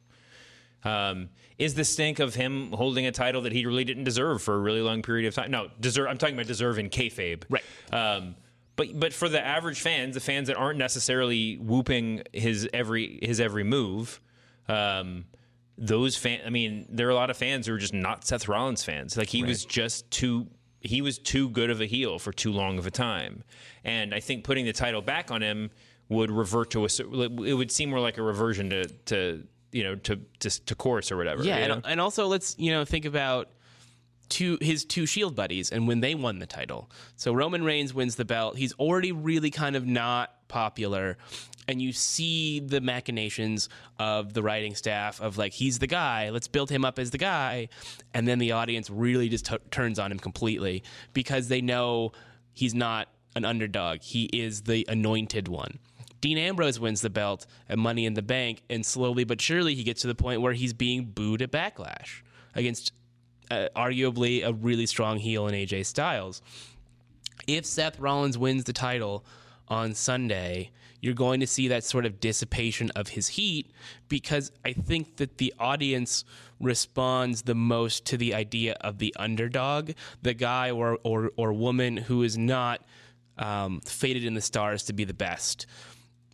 um, is the stink of him holding a title that he really didn't deserve for a really long period of time. No, deserve. I'm talking about deserve in kayfabe, Right. Um, but but for the average fans, the fans that aren't necessarily whooping his every his every move. Um, those fan I mean, there are a lot of fans who are just not Seth Rollins fans. Like he was just too he was too good of a heel for too long of a time. And I think putting the title back on him would revert to a it would seem more like a reversion to to you know to to, to course or whatever. Yeah, and, and also let's you know think about two his two Shield buddies and when they won the title. So Roman Reigns wins the belt. He's already really kind of not popular, and you see the machinations of the writing staff of like he's the guy let's build him up as the guy and then the audience really just t- turns on him completely because they know he's not an underdog he is the anointed one Dean Ambrose wins the belt at Money in the Bank, and slowly but surely he gets to the point where he's being booed at Backlash against uh, arguably a really strong heel in AJ Styles. If Seth Rollins wins the title on Sunday, you're going to see that sort of dissipation of his heat because I think that the audience responds the most to the idea of the underdog, the guy or or, or woman who is not um, fated in the stars to be the best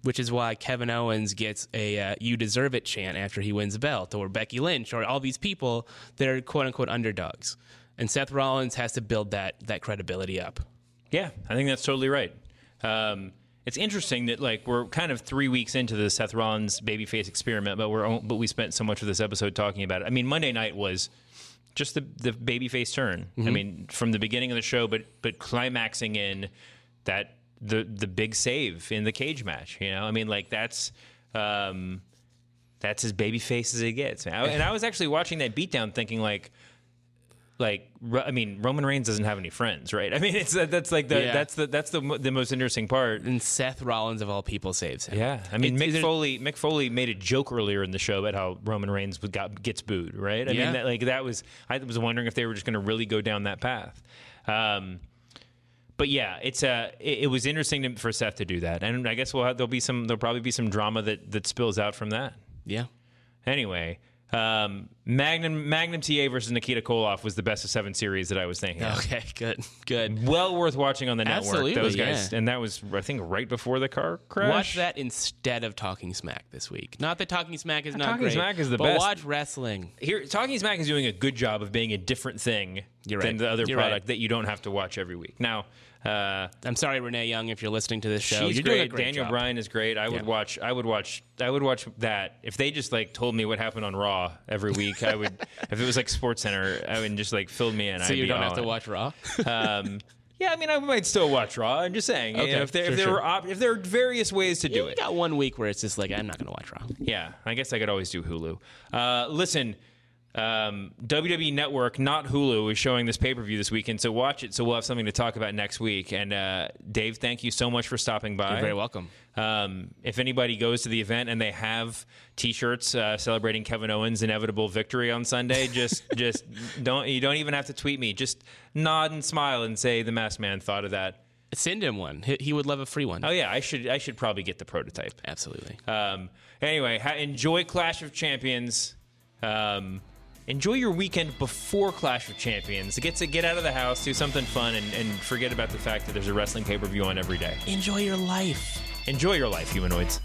which is why Kevin Owens gets a uh, "You deserve it" chant after he wins a belt, or Becky Lynch, or all these people that are quote unquote underdogs. And Seth Rollins has to build that that credibility up. Yeah, I think that's totally right. Um, it's interesting that like we're kind of three weeks into the Seth Rollins babyface experiment, but we're but we spent so much of this episode talking about it. I mean, Monday night was just the the babyface turn. Mm-hmm. I mean, from the beginning of the show, but but climaxing in that the the big save in the cage match. You know, I mean, like that's um, that's as baby face as it gets. And I was actually watching that beatdown, thinking like. Like I mean, Roman Reigns doesn't have any friends, right? I mean, it's that's like the yeah. that's the that's the the most interesting part. And Seth Rollins of all people saves him. Yeah, I mean, it's, Mick Foley Mick Foley made a joke earlier in the show about how Roman Reigns got gets booed, right? I yeah. mean, that, like that was I was wondering if they were just going to really go down that path. Um, but yeah, it's a. Uh, it, it, was interesting to, for Seth to do that, and I guess we'll have, there'll be some. There'll probably be some drama that that spills out from that. Yeah. Anyway, um, Magnum Magnum TA versus Nikita Koloff was the best of seven series that I was thinking. Of. Okay, good, good. Well worth watching on the network. Absolutely, those guys, yeah. and that was I think right before the car crash. Watch that instead of Talking Smack this week. Not that Talking Smack is not Talking great, Smack is the but best. watch wrestling. Here, Talking Smack is doing a good job of being a different thing You're than the other You're product right. that you don't have to watch every week. Now. Uh, I'm sorry, Renee Young, if you're listening to this show. She's you're great. Doing a great Daniel job. Bryan is great. I would watch. I would watch. I would watch that. If they just like told me what happened on Raw every week, I would. if it was like Sports Center, I would just like fill me in. So I'd you don't have to in. watch Raw. Um, yeah, I mean, I might still watch Raw. I'm just saying. you Okay, know, if there, sure, if there sure. were op- if there are various ways to do you it. got one week where it's just like I'm not going to watch Raw. Yeah, I guess I could always do Hulu. Uh, listen, um, WWE Network, not Hulu, is showing this pay per view this weekend, so watch it. So we'll have something to talk about next week. And uh, Dave, thank you so much for stopping by. You're very welcome. Um, if anybody goes to the event and they have T-shirts uh, celebrating Kevin Owens' inevitable victory on Sunday, just just don't you don't even have to tweet me. Just nod and smile and say the Masked Man thought of that. Send him one. He, would love a free one. Oh yeah, I should I should probably get the prototype. Absolutely. Um, anyway, ha- enjoy Clash of Champions. Um, enjoy your weekend before Clash of Champions. Get to get out of the house, do something fun, and, and forget about the fact that there's a wrestling pay per view on every day. Enjoy your life. Enjoy your life, humanoids.